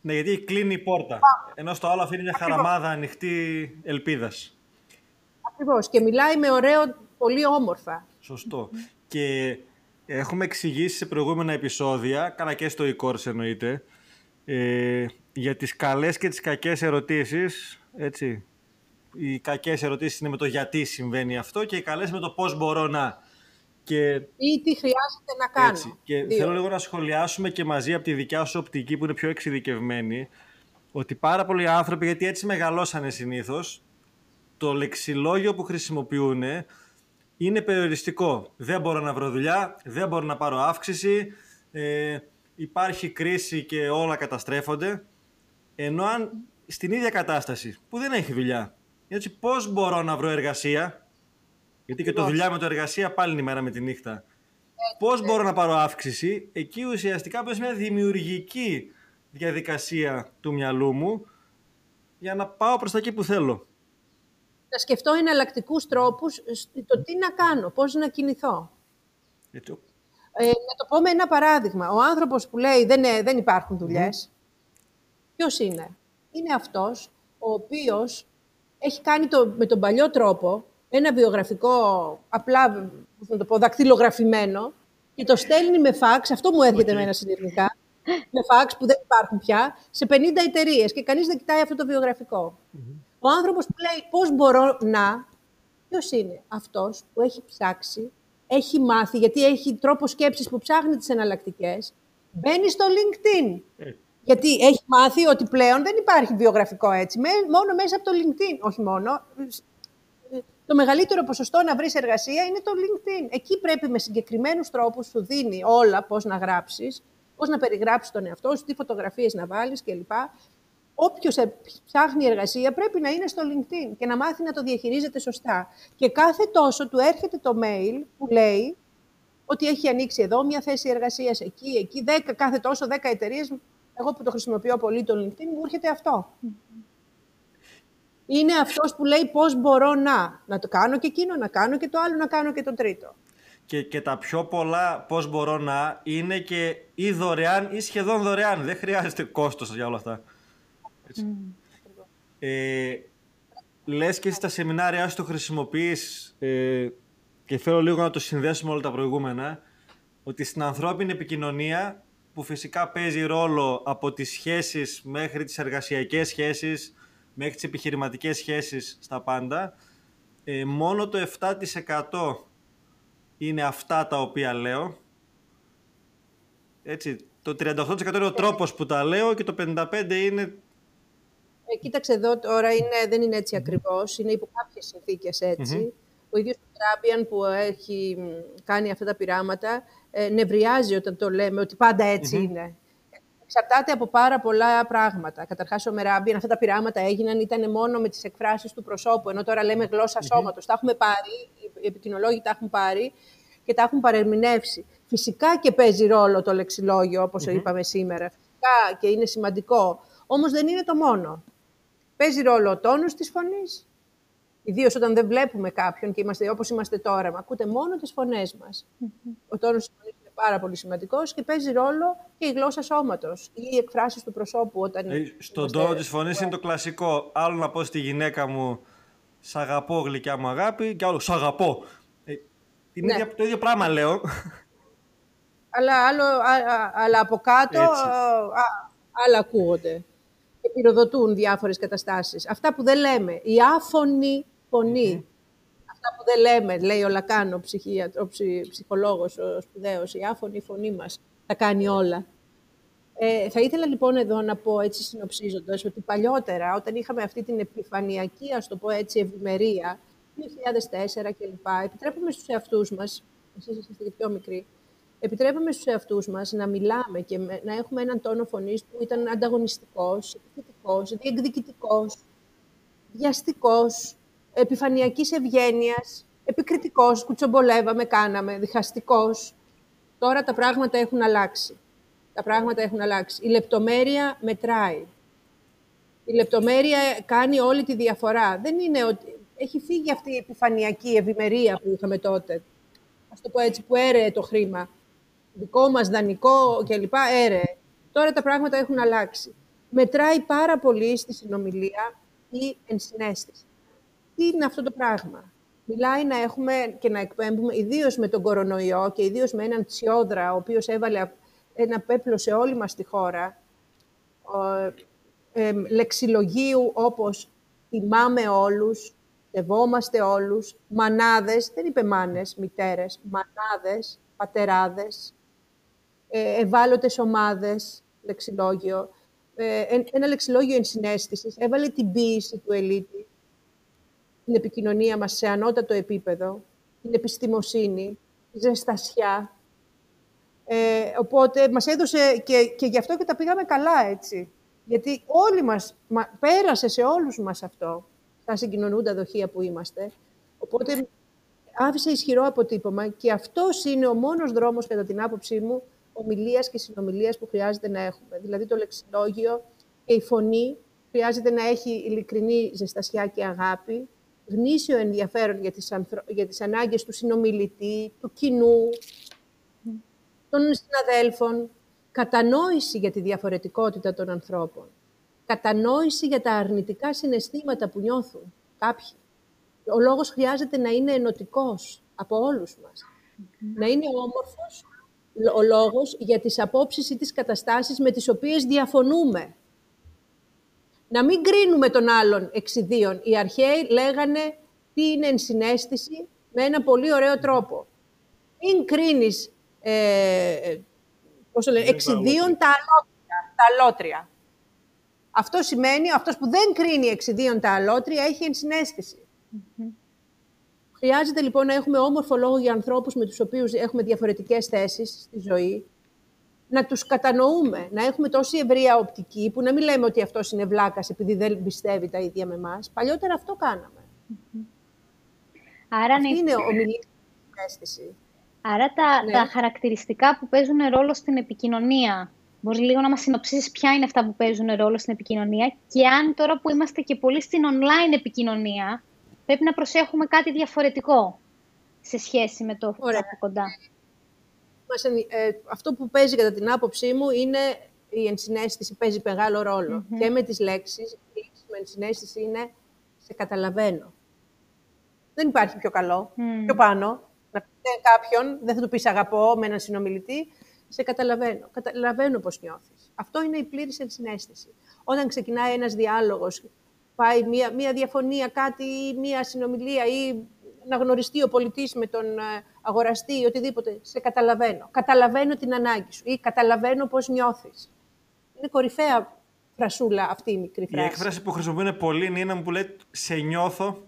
S4: Ναι, γιατί κλείνει η πόρτα. Ενώ στο άλλο αφήνει μια χαραμάδα ανοιχτή ελπίδας.
S3: Ακριβώς. Και μιλάει με ωραίο, πολύ όμορφα.
S4: Σωστό. Και έχουμε εξηγήσει σε προηγούμενα επεισόδια, καλά και στο e-course εννοείται, ε, για τις καλές και τις κακές ερωτήσεις, έτσι. Οι κακές ερωτήσεις είναι με το γιατί συμβαίνει αυτό και οι καλές με το πώς μπορώ να. Και...
S3: Ή τι χρειάζεται να κάνω. Έτσι.
S4: Και θέλω λίγο να σχολιάσουμε και μαζί από τη δικιά σου οπτική που είναι πιο εξειδικευμένη ότι πάρα πολλοί άνθρωποι, γιατί έτσι μεγαλώσανε συνήθως, το λεξιλόγιο που χρησιμοποιούν είναι περιοριστικό. Δεν μπορώ να βρω δουλειά, δεν μπορώ να πάρω αύξηση, ε, υπάρχει κρίση και όλα καταστρέφονται. Ενώ αν στην ίδια κατάσταση που δεν έχει δουλειά, έτσι πώς μπορώ να βρω εργασία, γιατί και το δουλειά με το εργασία πάλι είναι η μέρα με τη νύχτα. Πώς μπορώ να πάρω αύξηση, εκεί ουσιαστικά πες μια δημιουργική διαδικασία του μυαλού μου για να πάω προς τα εκεί που θέλω.
S3: Να σκεφτώ εναλλακτικούς τρόπους το τι να κάνω, πώς να κινηθώ.
S4: Έτσι.
S3: Ε, να το πω με ένα παράδειγμα. Ο άνθρωπος που λέει δεν, ε, δεν υπάρχουν δουλειές, mm. ποιος είναι; Είναι αυτός ο οποίος έχει κάνει το, με τον παλιό τρόπο ένα βιογραφικό, απλά να το πω, δακτυλογραφημένο και το στέλνει με φάξ, αυτό μου έρχεται okay. εμένα συνειδητικά, με φάξ που δεν υπάρχουν πια, σε 50 εταιρείες και κανείς δεν κοιτάει αυτό το βιογραφικο Ο άνθρωπος που λέει πώς μπορώ να, ποιος είναι αυτός που έχει ψάξει, έχει μάθει, γιατί έχει τρόπο σκέψης που ψάχνει τις εναλλακτικές, μπαίνει στο LinkedIn. Ε. Γιατί έχει μάθει ότι πλέον δεν υπάρχει βιογραφικό έτσι, μόνο μέσα από το LinkedIn. Όχι μόνο, το μεγαλύτερο ποσοστό να βρεις εργασία είναι το LinkedIn. Εκεί πρέπει με συγκεκριμένους τρόπους σου δίνει όλα πώς να γράψεις, πώς να περιγράψεις τον εαυτό σου, τι φωτογραφίες να βάλεις κλπ. Όποιος ψάχνει εργασία πρέπει να είναι στο LinkedIn και να μάθει να το διαχειρίζεται σωστά. Και κάθε τόσο του έρχεται το mail που λέει ότι έχει ανοίξει εδώ μια θέση εργασίας εκεί, εκεί, 10, κάθε τόσο 10 εταιρείες. Εγώ που το χρησιμοποιώ πολύ το LinkedIn, μου έρχεται αυτό είναι αυτός που λέει πώς μπορώ να. Να το κάνω και εκείνο, να κάνω και το άλλο, να κάνω και το τρίτο.
S4: Και, και τα πιο πολλά πώς μπορώ να είναι και ή δωρεάν ή σχεδόν δωρεάν. Δεν χρειάζεται κόστος για όλα αυτά. Έτσι. Ε, λες και στα σεμινάρια σου το χρησιμοποιείς ε, και θέλω λίγο να το συνδέσουμε όλα τα προηγούμενα ότι στην ανθρώπινη επικοινωνία που φυσικά παίζει ρόλο από τις σχέσεις μέχρι τις εργασιακές σχέσεις μέχρι τις επιχειρηματικές σχέσεις στα πάντα, ε, μόνο το 7% είναι αυτά τα οποία λέω. Έτσι, το 38% είναι ο τρόπος που τα λέω και το 55% είναι...
S3: Ε, κοίταξε εδώ τώρα, είναι, δεν είναι έτσι ακριβώς, είναι υπό κάποιες συνθήκες Ο ίδιος ο Τράμπιαν που έχει κάνει αυτά τα πειράματα ε, νευριάζει όταν το λέμε ότι πάντα είναι εξαρτάται από πάρα πολλά πράγματα. Καταρχάς, ο Μεράμπιαν, αυτά τα πειράματα έγιναν, ήταν μόνο με τις εκφράσεις του προσώπου, ενώ τώρα λέμε γλώσσα σώματος. Τα έχουμε πάρει, οι επικοινωνιολόγοι τα έχουν πάρει και τα έχουν παρερμηνεύσει. Φυσικά και παίζει ρόλο το λεξιλόγιο, όπως είπαμε σήμερα. Φυσικά και είναι σημαντικό. Όμως δεν είναι το μόνο. Παίζει ρόλο ο τόνος της φωνής. Ιδίως όταν δεν βλέπουμε κάποιον και είμαστε όπως είμαστε τώρα, μα ακούτε μόνο τις φωνές μας. Ο τόνος της φωνής πάρα πολύ σημαντικός και παίζει ρόλο και η γλώσσα σώματος ή οι εκφράσεις του προσώπου. Όταν
S4: ε, στον τόνο της φωνής είναι το κλασικό. Άλλο να πω στη γυναίκα μου Σ' αγαπώ, γλυκιά μου αγάπη, και άλλο Σ' αγαπώ. Ε, είναι ναι. το ίδιο πράγμα, λέω.
S3: Αλλά, άλλο, αλλά από κάτω άλλα ακούγονται και πυροδοτούν διάφορες καταστάσεις. Αυτά που δεν λέμε, η άφωνη φωνή, αυτά που δεν λέμε, λέει ο Λακάν, ο, ο ψυχολόγος, ο σπουδαίος, η άφωνη φωνή μας τα κάνει όλα. Ε, θα ήθελα λοιπόν εδώ να πω έτσι συνοψίζοντας ότι παλιότερα όταν είχαμε αυτή την επιφανειακή, ας το πω έτσι, ευημερία, 2004 κλπ. Επιτρέπουμε στους εαυτούς μας, εσείς είστε και πιο μικροί, επιτρέπουμε στους εαυτούς μας να μιλάμε και να έχουμε έναν τόνο φωνής που ήταν ανταγωνιστικός, επιθετικός, διεκδικητικός, βιαστικός, επιφανειακής ευγένειας, επικριτικός, κουτσομπολεύαμε, κάναμε, διχαστικός. Τώρα τα πράγματα έχουν αλλάξει. Τα πράγματα έχουν αλλάξει. Η λεπτομέρεια μετράει. Η λεπτομέρεια κάνει όλη τη διαφορά. Δεν είναι ότι έχει φύγει αυτή η επιφανειακή ευημερία που είχαμε τότε. Ας το πω έτσι, που έρεε το χρήμα. Δικό μας δανεικό κλπ. έρεε. Τώρα τα πράγματα έχουν αλλάξει. Μετράει πάρα πολύ στη συνομιλία η ενσυναίσθηση τι είναι αυτό το πράγμα; Μιλάει να έχουμε και να εκπέμπουμε, ιδίως με τον κορονοϊό και ιδίως με έναν τσιόδρα, ο οποίος έβαλε ένα πέπλο σε όλη μας τη χώρα, ε, λεξιλογίου όπως τιμάμε όλους, Σεβόμαστε όλους, μανάδες, δεν είπε μάνες, μητέρες, μανάδες, πατεράδες, ε, ευάλωτες ομάδες, λεξιλόγιο, ε, ένα λεξιλόγιο ενσυναίσθησης, έβαλε την ποίηση του ελίτη, την επικοινωνία μας σε ανώτατο επίπεδο, την επιστημοσύνη, τη ζεστασιά. Ε, οπότε μας έδωσε και, και γι' αυτό και τα πήγαμε καλά έτσι. Γιατί όλοι μας, μα, πέρασε σε όλους μας αυτό, τα συγκοινωνούντα δοχεία που είμαστε. Οπότε άφησε ισχυρό αποτύπωμα και αυτός είναι ο μόνος δρόμος, κατά την άποψή μου, ομιλίας και συνομιλίας που χρειάζεται να έχουμε. Δηλαδή το λεξιλόγιο και η φωνή χρειάζεται να έχει ειλικρινή ζεστασιά και αγάπη, γνήσιο ενδιαφέρον για τις, ανθρω... για τις ανάγκες του συνομιλητή, του κοινού, των συναδέλφων, κατανόηση για τη διαφορετικότητα των ανθρώπων, κατανόηση για τα αρνητικά συναισθήματα που νιώθουν κάποιοι. Ο λόγος χρειάζεται να είναι ενωτικός από όλους μας. Να είναι όμορφος ο λόγος για τις απόψεις ή τις καταστάσεις με τις οποίες διαφωνούμε. Να μην κρίνουμε τον άλλον εξιδίων. Οι αρχαίοι λέγανε τι είναι ενσυναίσθηση με ένα πολύ ωραίο τρόπο. Μην κρίνεις ε, πώς λένε, εξιδίων τα αλότρια. Τα αλότρια. Αυτό σημαίνει, αυτός που δεν κρίνει εξιδίων τα αλότρια έχει ενσυναίσθηση. Χρειάζεται λοιπόν να έχουμε όμορφο λόγο για ανθρώπους με τους οποίους έχουμε διαφορετικές θέσεις στη ζωή, να τους κατανοούμε, να έχουμε τόση ευρεία οπτική, που να μην λέμε ότι αυτός είναι βλάκας επειδή δεν πιστεύει τα ίδια με εμάς. Παλιότερα αυτό κάναμε.
S1: Άρα
S3: Αυτή είναι ομιλία αίσθηση.
S1: Άρα τα,
S3: Ναι.
S1: τα χαρακτηριστικά που παίζουν ρόλο στην επικοινωνία. Μπορείς λίγο να μας συνοψίσεις ποια είναι αυτά που παίζουν ρόλο στην επικοινωνία και αν τώρα που είμαστε και πολύ στην online επικοινωνία, πρέπει να προσέχουμε κάτι διαφορετικό σε σχέση με το
S3: Ωραία.
S1: από κοντά.
S3: Μας εννοι- ε, αυτό που παίζει κατά την άποψή μου είναι η ενσυναίσθηση παίζει μεγάλο ρόλο. Και με τις λέξεις, η λέξη με ενσυναίσθηση είναι σε καταλαβαίνω. Δεν υπάρχει πιο καλό, πιο πάνω. Να πείτε κάποιον, δεν θα του πεις αγαπώ με έναν συνομιλητή, σε καταλαβαίνω. Καταλαβαίνω πώς νιώθεις. Αυτό είναι η πλήρης ενσυναίσθηση. Όταν ξεκινάει ένας διάλογος, πάει μία, μία διαφωνία, κάτι, ή μία συνομιλία ή να γνωριστεί ο πωλητής με τον ε, αγοραστή ή οτιδήποτε, σε καταλαβαίνω. Καταλαβαίνω την ανάγκη σου ή καταλαβαίνω πώς νιώθεις. Είναι κορυφαία φρασούλα αυτή η μικρή
S4: Η
S3: φράση.
S4: έκφραση που χρησιμοποιούν πολύ είναι ένα που λέει «σε νιώθω».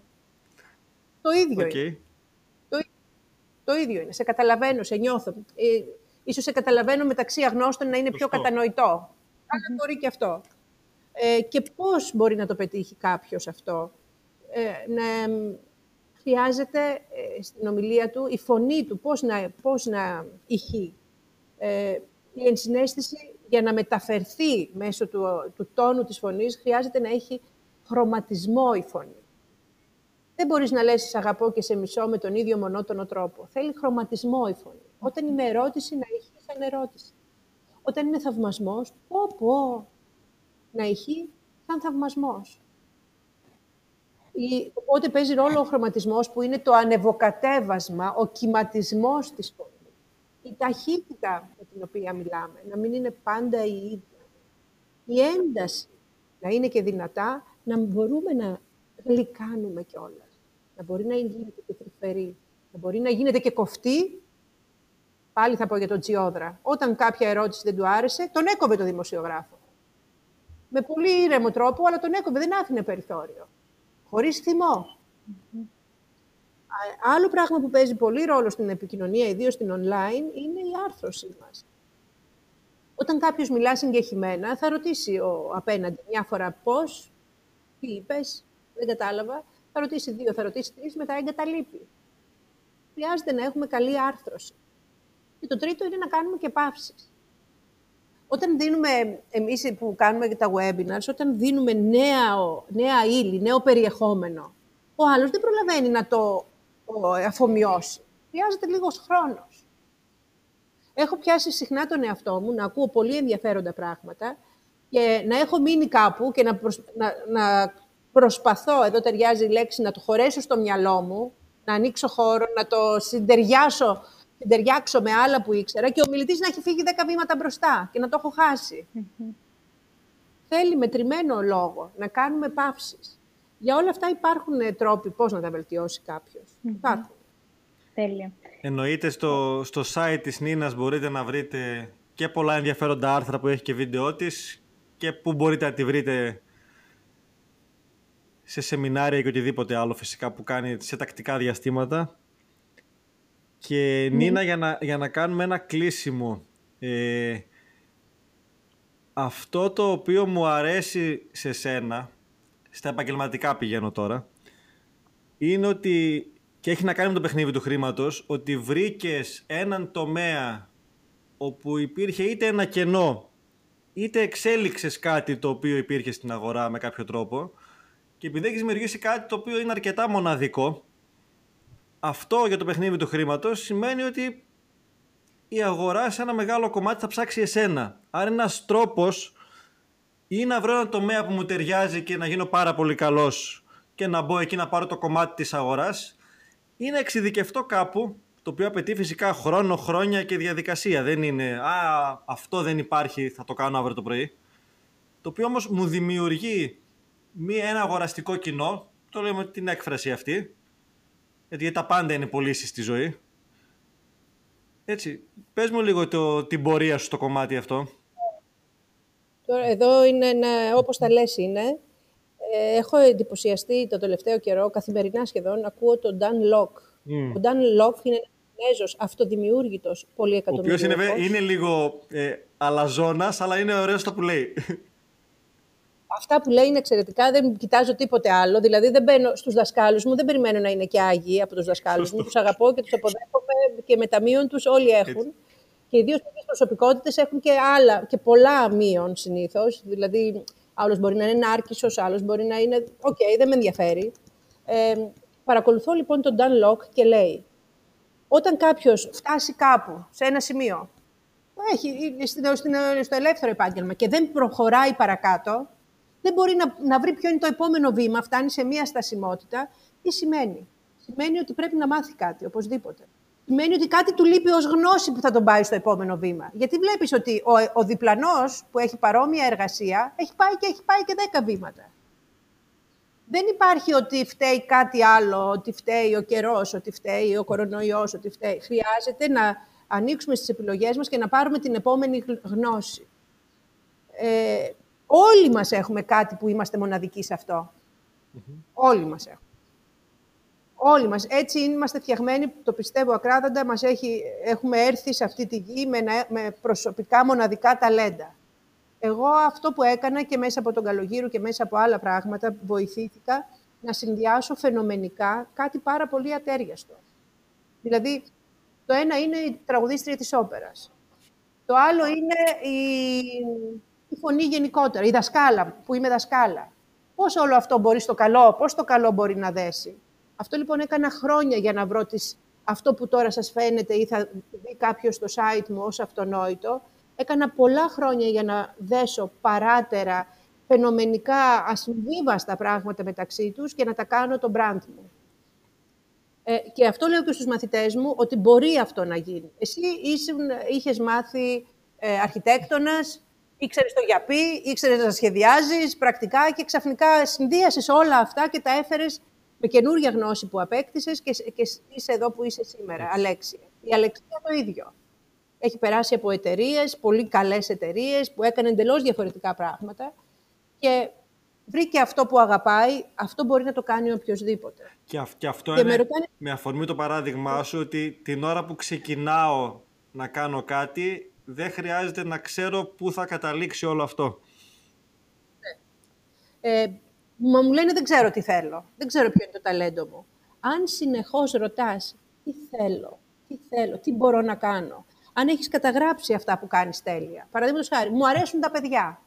S3: Το ίδιο
S4: Οκ.
S3: είναι. Το, το ίδιο είναι. Σε καταλαβαίνω, σε νιώθω. Ε, ίσως σε καταλαβαίνω μεταξύ αγνώστων να είναι πιο
S4: Σωστό.
S3: κατανοητό. Αλλά μπορεί και αυτό. Ε, και πώς μπορεί να το πετύχει κάποιος αυτό; Ε, να, χρειάζεται ε, στην ομιλία του η φωνή του, πώς να, πώς να ηχεί. Ε, η ενσυναίσθηση για να μεταφερθεί μέσω του, του τόνου της φωνής χρειάζεται να έχει χρωματισμό η φωνή. Δεν μπορείς να λες «Σ' αγαπώ και σε μισώ» με τον ίδιο μονότονο τρόπο. Θέλει χρωματισμό η φωνή. Όταν είναι ερώτηση, να ηχεί σαν ερώτηση. Όταν είναι θαυμασμός, πω πω, να ηχεί σαν θαυμασμός. Η- Οπότε παίζει ρόλο ο χρωματισμός που είναι το ανεβοκατέβασμα, ο κυματισμός της φωνής. Η ταχύτητα με την οποία μιλάμε, να μην είναι πάντα η ίδια. Η ένταση να είναι και δυνατά, να μπορούμε να γλυκάνουμε κιόλας. Να μπορεί να γίνεται και τρυφερή. Να μπορεί να γίνεται και κοφτή. Πάλι θα πω για τον Τζιόδρα. Όταν κάποια ερώτηση δεν του άρεσε, τον έκοβε το δημοσιογράφο. Με πολύ ήρεμο τρόπο, αλλά τον έκοβε, δεν άφηνε περιθώριο. Χωρίς θυμό. Α- Άλλο πράγμα που παίζει πολύ ρόλο στην επικοινωνία, ιδίως στην online, είναι η άρθρωσή μας. Όταν κάποιος μιλά συγκεχημένα, θα ρωτήσει ο απέναντι μια φορά πώς, τι είπες, δεν κατάλαβα. Θα ρωτήσει δύο, θα ρωτήσει τρεις, μετά εγκαταλείπει. Χρειάζεται να έχουμε καλή άρθρωση. Και το τρίτο είναι να κάνουμε και παύσεις. Όταν δίνουμε, εμείς που κάνουμε και τα webinars, όταν δίνουμε νέα, νέα ύλη, νέο περιεχόμενο, ο άλλος δεν προλαβαίνει να το ο, αφομοιώσει. Χρειάζεται λίγος χρόνος. Έχω πιάσει συχνά τον εαυτό μου να ακούω πολύ ενδιαφέροντα πράγματα και να έχω μείνει κάπου και να, προσ- να, να προσπαθώ, εδώ ταιριάζει η λέξη, να το χωρέσω στο μυαλό μου, να ανοίξω χώρο, να το συντεριάσω, συντεριάξω με άλλα που ήξερα και ο μιλητής να έχει φύγει 10 βήματα μπροστά και να το έχω χάσει. Θέλει μετρημένο λόγο, να κάνουμε παύσεις. Για όλα αυτά υπάρχουν ε, τρόποι πώς να τα βελτιώσει Υπάρχουν.
S1: Τέλεια.
S4: Εννοείται στο, στο site της Νίνας μπορείτε να βρείτε και πολλά ενδιαφέροντα άρθρα που έχει και βίντεο της και που μπορείτε να τη βρείτε σε σεμινάρια και οτιδήποτε άλλο φυσικά που κάνει σε τακτικά διαστήματα. Και Νίνα για να, για να κάνουμε ένα κλείσιμο ε, αυτό το οποίο μου αρέσει σε σένα στα επαγγελματικά πηγαίνω τώρα είναι ότι και έχει να κάνει με το παιχνίδι του χρήματος ότι βρήκες έναν τομέα όπου υπήρχε είτε ένα κενό είτε εξέλιξες κάτι το οποίο υπήρχε στην αγορά με κάποιο τρόπο και επειδή έχεις δημιουργήσει κάτι το οποίο είναι αρκετά μοναδικό αυτό για το παιχνίδι του χρήματος σημαίνει ότι η αγορά σε ένα μεγάλο κομμάτι θα ψάξει εσένα. Άρα ένας τρόπος ή να βρω ένα τομέα που μου ταιριάζει και να γίνω πάρα πολύ καλός και να μπω εκεί να πάρω το κομμάτι της αγοράς ή να εξειδικευτώ κάπου το οποίο απαιτεί φυσικά χρόνο, χρόνια και διαδικασία. Δεν είναι «Α, αυτό δεν υπάρχει, θα το κάνω αύριο το πρωί». Το οποίο όμως μου δημιουργεί μία, ένα αγοραστικό κοινό, το λέμε την έκφραση αυτή, γιατί τα πάντα είναι πωλήσεις στη ζωή. Έτσι, πες μου λίγο το, την πορεία σου στο κομμάτι αυτό.
S3: Τώρα, εδώ είναι, ένα, όπως τα λες είναι, ε, έχω εντυπωσιαστεί το τελευταίο καιρό, καθημερινά σχεδόν, ακούω τον Dan Locke. Ο Dan Locke είναι ένας Κινέζος αυτοδημιούργητος, πολύ εκατομμύριος.
S4: Ο οποίος είναι, είναι λίγο ε, αλαζόνας, αλλά είναι ωραίος το που λέει.
S3: Αυτά που λέει είναι εξαιρετικά, δεν κοιτάζω τίποτε άλλο. Δηλαδή, δεν μπαίνω στους δασκάλους μου, δεν περιμένω να είναι και άγιοι από τους δασκάλους μου. Τους αγαπώ και τους αποδέχομαι και με τα μείον τους όλοι έχουν. Και ιδίως οι προσωπικότητες έχουν και άλλα και πολλά μείον συνήθως. Δηλαδή, άλλος μπορεί να είναι νάρκισσος, άλλος μπορεί να είναι. OK, okay, δεν με ενδιαφέρει. Ε, παρακολουθώ λοιπόν τον Dan Lok και λέει: Όταν κάποιος φτάσει κάπου, σε ένα σημείο, έχει, στο ελεύθερο επάγγελμα και δεν προχωράει παρακάτω, δεν μπορεί να, να βρει ποιο είναι το επόμενο βήμα, φτάνει σε μία στασιμότητα, τι σημαίνει; Σημαίνει ότι πρέπει να μάθει κάτι, οπωσδήποτε. Σημαίνει ότι κάτι του λείπει ως γνώση που θα τον πάει στο επόμενο βήμα. Γιατί βλέπεις ότι ο, ο διπλανός που έχει παρόμοια εργασία, έχει πάει και έχει πάει και δέκα βήματα. Δεν υπάρχει ότι φταίει κάτι άλλο, ότι φταίει ο καιρός, ότι φταίει ο κορονοϊός, ότι φταίει. Χρειάζεται να ανοίξουμε στις επιλογές μας και να πάρουμε την επόμενη γνώση. Ε, Όλοι μας έχουμε κάτι που είμαστε μοναδικοί σε αυτό. Όλοι μας έχουμε. Όλοι μας. Έτσι είμαστε φτιαγμένοι, το πιστεύω ακράδαντα, μας έχει, έχουμε έρθει σε αυτή τη γη με, με προσωπικά μοναδικά ταλέντα. Εγώ αυτό που έκανα και μέσα από τον καλογύρο και μέσα από άλλα πράγματα βοηθήθηκα να συνδυάσω φαινομενικά κάτι πάρα πολύ ατέριαστο. Δηλαδή, το ένα είναι η τραγουδίστρια της όπερας. Το άλλο είναι η η φωνή γενικότερα, η δασκάλα, που είμαι δασκάλα. Πώς όλο αυτό μπορεί στο καλό, πώς το καλό μπορεί να δέσει. Αυτό λοιπόν έκανα χρόνια για να βρω τις, αυτό που τώρα σας φαίνεται ή θα δει κάποιος στο site μου ως αυτονόητο. Έκανα πολλά χρόνια για να δέσω παράτερα, φαινομενικά ασυμβίβαστα πράγματα μεταξύ τους και να τα κάνω το brand μου. Ε, και αυτό λέω και στους μαθητές μου, ότι μπορεί αυτό να γίνει. Εσύ ήσουν, είχες μάθει ε, αρχιτέκτονας, ήξερες το γιαπί, ήξερες να σχεδιάζεις πρακτικά και ξαφνικά συνδύασες όλα αυτά και τα έφερες με καινούργια γνώση που απέκτησες και, και είσαι εδώ που είσαι σήμερα, Αλέξια. Η Αλεξία το ίδιο. Έχει περάσει από εταιρείες, πολύ καλές εταιρείες που έκανε εντελώς διαφορετικά πράγματα και βρήκε αυτό που αγαπάει, αυτό μπορεί να το κάνει οποιοδήποτε.
S4: Και, και αυτό είναι με, με αφορμή το παράδειγμά σου ότι την ώρα που ξεκινάω να κάνω κάτι, δεν χρειάζεται να ξέρω πού θα καταλήξει όλο αυτό.
S3: Ε, μα μου λένε δεν ξέρω τι θέλω. Δεν ξέρω ποιο είναι το ταλέντο μου. Αν συνεχώς ρωτάς τι θέλω, τι θέλω, τι μπορώ να κάνω. Αν έχεις καταγράψει αυτά που κάνεις τέλεια. Παραδείγματος χάρη, μου αρέσουν τα παιδιά.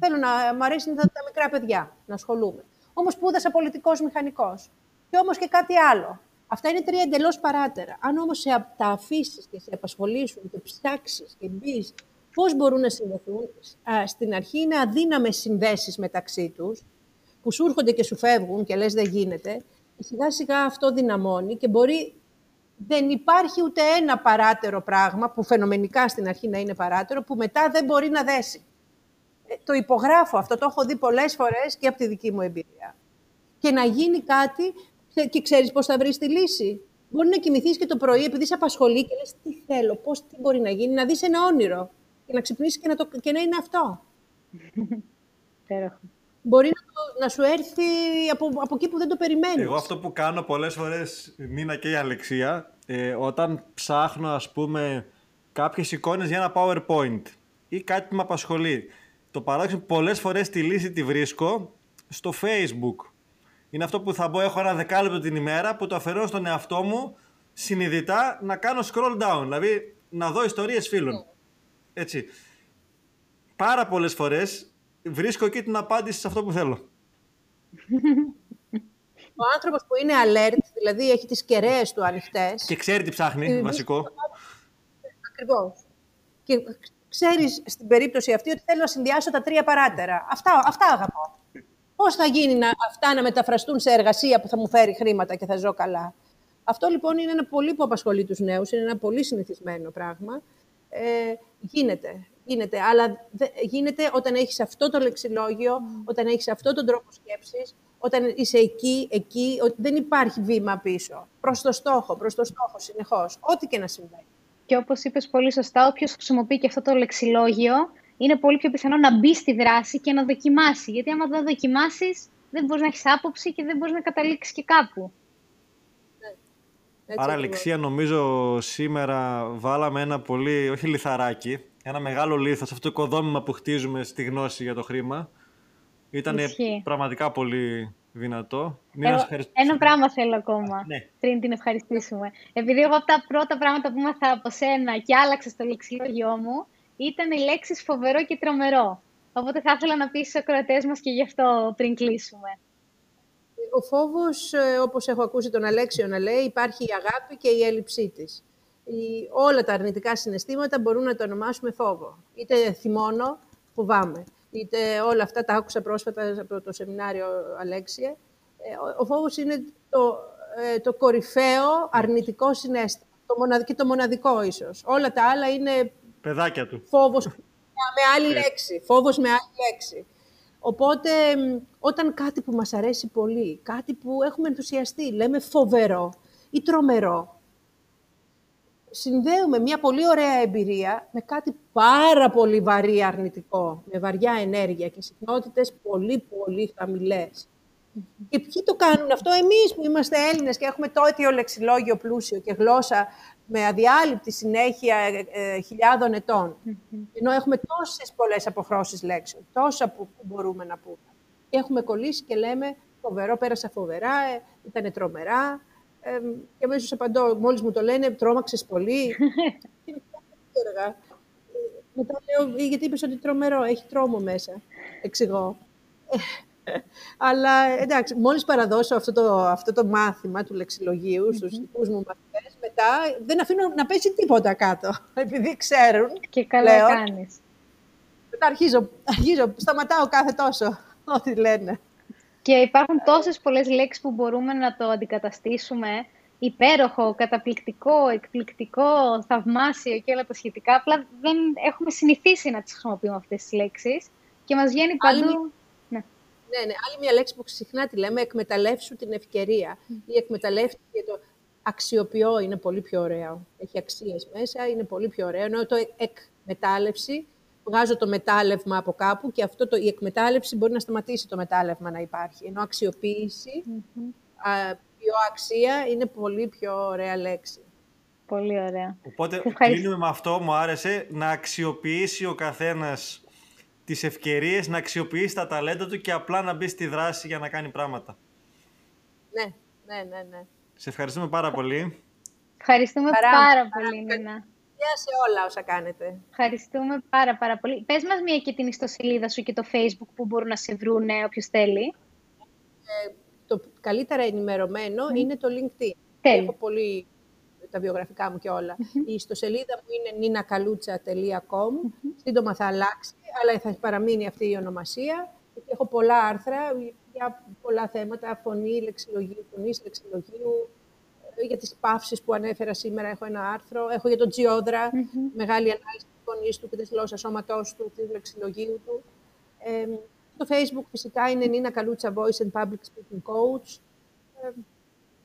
S3: Θέλω να μου αρέσουν τα, τα μικρά παιδιά, να ασχολούμαι. Όμως σπούδασα πολιτικός μηχανικός; Και όμως και κάτι άλλο. Αυτά είναι τρία εντελώς παράτερα. Αν όμως τα αφήσεις και σε απασχολήσουν και ψάξεις και μπεις πώς μπορούν να συνδεθούν, στην αρχή είναι αδύναμες συνδέσεις μεταξύ τους, που σου έρχονται και σου φεύγουν και λες δεν γίνεται. Και σιγά σιγά αυτό δυναμώνει και μπορεί. Δεν υπάρχει ούτε ένα παράτερο πράγμα, που φαινομενικά στην αρχή να είναι παράτερο, που μετά δεν μπορεί να δέσει. Ε, το υπογράφω αυτό, το έχω δει πολλές φορές και από τη δική μου εμπειρία. και να γίνει κάτι και ξέρεις πώς θα βρεις τη λύση. Μπορεί να κοιμηθείς και το πρωί επειδή σε απασχολεί και λες τι θέλω, πώς, τι μπορεί να γίνει, να δεις ένα όνειρο και να ξυπνήσεις και να, το, και να είναι αυτό. Μπορεί να, να σου έρθει από, από εκεί που δεν το περιμένεις.
S4: Εγώ αυτό που κάνω πολλές φορές, Νίνα και η Αλεξία, ε, όταν ψάχνω ας πούμε κάποιες εικόνες για ένα PowerPoint ή κάτι που με απασχολεί. Το παράδειγμα πολλές φορές τη λύση τη βρίσκω στο Facebook. Είναι αυτό που θα μπω, έχω ένα δεκάλεπτο την ημέρα που το αφαιρώ στον εαυτό μου συνειδητά να κάνω scroll down, δηλαδή να δω ιστορίες φίλων. Έτσι. Πάρα πολλές φορές βρίσκω εκεί την απάντηση σε αυτό που θέλω.
S3: Ο άνθρωπος που είναι alert, δηλαδή έχει τις κεραίες του ανοιχτές...
S4: Και ξέρει τι ψάχνει, ε, βασικό.
S3: Ακριβώς. Και ξέρεις στην περίπτωση αυτή ότι θέλω να συνδυάσω τα τρία παράτερα. Αυτά, αυτά αγαπώ. Πώς θα γίνει να, αυτά να μεταφραστούν σε εργασία που θα μου φέρει χρήματα και θα ζω καλά; Αυτό λοιπόν είναι ένα πολύ που απασχολεί τους νέους, είναι ένα πολύ συνηθισμένο πράγμα. Ε, γίνεται, γίνεται, αλλά γίνεται όταν έχεις αυτό το λεξιλόγιο, όταν έχεις αυτό τον τρόπο σκέψης, όταν είσαι εκεί, εκεί, ότι δεν υπάρχει βήμα πίσω. Προς το στόχο, προς το στόχο συνεχώς, ό,τι και να συμβαίνει.
S1: Και όπως είπες πολύ σωστά, όποιος χρησιμοποιεί και αυτό το λεξιλόγιο, είναι πολύ πιο πιθανό να μπει στη δράση και να δοκιμάσει. Γιατί άμα δεν δοκιμάσεις, δεν μπορείς να έχεις άποψη και δεν μπορείς να καταλήξεις και κάπου.
S4: Ναι. Άρα, Αλεξία, νομίζω σήμερα βάλαμε ένα πολύ, όχι λιθαράκι, ένα μεγάλο λίθος σε αυτό το οικοδόμημα που χτίζουμε στη γνώση για το χρήμα. Ήταν πραγματικά πολύ δυνατό.
S1: Εγώ, ένα πράγμα θέλω ακόμα, ναι. πριν την ευχαριστήσουμε. Επειδή εγώ από τα πρώτα πράγματα που ήμαθα από σένα και άλλαξα το λεξιλόγιό μου, ήταν οι λέξεις φοβερό και τρομερό. Οπότε θα ήθελα να πεις στους ακροατές μας και γι' αυτό πριν κλείσουμε.
S3: Ο φόβος, ε, όπως έχω ακούσει τον Αλέξιο να λέει, υπάρχει η αγάπη και η έλλειψή της. Η, όλα τα αρνητικά συναισθήματα μπορούν να το ονομάσουμε φόβο. Είτε θυμώνω, φοβάμαι. Είτε όλα αυτά τα άκουσα πρόσφατα από το σεμινάριο Αλέξια. Ε, ο φόβος είναι το, ε, το κορυφαίο αρνητικό συνέστημα. Το μοναδικό, το μοναδικό ίσως. Όλα τα άλλα είναι
S4: Παιδάκια του.
S3: Φόβος με άλλη λέξη. Φόβος με άλλη λέξη. Οπότε, όταν κάτι που μας αρέσει πολύ, κάτι που έχουμε ενθουσιαστεί, λέμε φοβερό ή τρομερό, συνδέουμε μια πολύ ωραία εμπειρία με κάτι πάρα πολύ βαρύ αρνητικό, με βαριά ενέργεια και συχνότητες πολύ πολύ χαμηλές. Και ποιοι το κάνουν αυτό, εμείς που είμαστε Έλληνες και έχουμε το αίτιο λεξιλόγιο πλούσιο και γλώσσα με αδιάλειπτη συνέχεια ε, ε, χιλιάδων ετών. Ενώ έχουμε τόσες πολλές αποχρώσεις λέξεων, τόσα που, μπορούμε να πούμε. Και έχουμε κολλήσει και λέμε φοβερό, πέρασα φοβερά, ε, ήταν τρομερά. Ε, και αμέσως απαντώ, μόλις μου το λένε, τρόμαξες πολύ. Μετά λέω, γιατί είπες ότι τρομερό, έχει τρόμο μέσα. Εξηγώ. Αλλά εντάξει, μόλις παραδώσω αυτό το, αυτό το μάθημα του λεξιλογίου mm-hmm. στους δικούς μου μαθητές, μετά δεν αφήνω να πέσει τίποτα κάτω, επειδή ξέρουν.
S1: Και καλά λέω, κάνεις.
S3: Μετά αρχίζω, αρχίζω, σταματάω κάθε τόσο ό,τι λένε.
S1: Και υπάρχουν τόσες πολλές λέξεις που μπορούμε να το αντικαταστήσουμε υπέροχο, καταπληκτικό, εκπληκτικό, θαυμάσιο και όλα τα σχετικά. Απλά δεν έχουμε συνηθίσει να τις χρησιμοποιούμε αυτές τις λέξεις και μας βγαίνει παντού...
S3: Ναι, ναι. Άλλη μια λέξη που συχνά τη λέμε, εκμεταλλεύσου την ευκαιρία. Mm. Ή εκμεταλλεύσου και το αξιοποιώ είναι πολύ πιο ωραίο. Έχει αξίες μέσα, είναι πολύ πιο ωραίο. Ενώ το εκμετάλλευση, βγάζω το μετάλλευμα από κάπου και αυτό το, η εκμετάλλευση μπορεί να σταματήσει το μετάλλευμα να υπάρχει. Ενώ αξιοποίηση, mm-hmm. πιο αξία, είναι πολύ πιο ωραία λέξη.
S1: Πολύ ωραία.
S4: Οπότε κλείνουμε με αυτό, μου άρεσε, να αξιοποιήσει ο καθένας τις ευκαιρίες να αξιοποιήσει τα ταλέντα του και απλά να μπει στη δράση για να κάνει πράγματα.
S3: Ναι, ναι, ναι, ναι.
S4: Σε ευχαριστούμε πάρα πολύ.
S1: Ευχαριστούμε πάρα, πολύ, Νίνα.
S3: Γεια σε όλα όσα κάνετε.
S1: Ευχαριστούμε πάρα πάρα πολύ. Πες μας μία και την ιστοσελίδα σου και το Facebook που μπορούν να σε βρουν όποιος θέλει.
S3: Ε, το καλύτερα ενημερωμένο είναι το LinkedIn.
S1: Τέλει.
S3: Έχω πολύ τα βιογραφικά μου και όλα. Η ιστοσελίδα μου είναι ninakalutsa.com. Σύντομα θα αλλάξει, αλλά θα παραμείνει αυτή η ονομασία. Έχω πολλά άρθρα για πολλά θέματα, φωνή, λεξιλογίου, φωνής, λεξιλογίου, ε, για τις παύσεις που ανέφερα σήμερα έχω ένα άρθρο. Έχω για τον Τζιόδρα, μεγάλη ανάλυση της φωνής του και της γλώσσας σώματός του, του λεξιλογίου του. Ε, Στο Facebook φυσικά είναι Νίνα Καλούτσα Voice and Public Speaking Coach ε,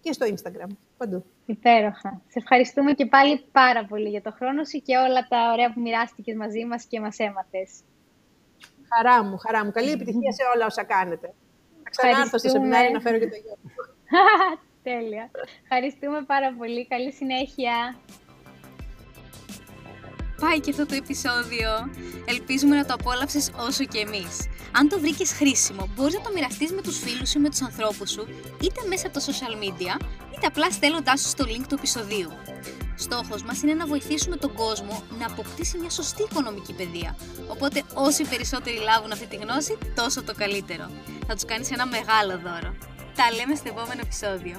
S3: και στο Instagram, παντού.
S1: Υπέροχα. Σε ευχαριστούμε και πάλι πάρα πολύ για το χρόνο σου και όλα τα ωραία που μοιράστηκες μαζί μας και μας έμαθες.
S3: Χαρά μου, χαρά μου. Καλή επιτυχία σε όλα όσα κάνετε. Θα ξανάρθω στο σεμινάριο να φέρω και το γιο
S1: Τέλεια. Ευχαριστούμε πάρα πολύ. Καλή συνέχεια. Πάει και αυτό το επεισόδιο. Ελπίζουμε να το απόλαυσες όσο και εμείς. Αν το βρήκες χρήσιμο, μπορείς να το μοιραστείς με τους φίλους σου ή με τους ανθρώπους σου, είτε μέσα από τα social media, είτε απλά στέλνοντάς σου στο link του επεισοδίου. Στόχος μας είναι να βοηθήσουμε τον κόσμο να αποκτήσει μια σωστή οικονομική παιδεία. Οπότε όσοι περισσότεροι λάβουν αυτή τη γνώση, τόσο το καλύτερο. Θα τους κάνεις ένα μεγάλο δώρο. Τα λέμε στο επόμενο επεισόδιο.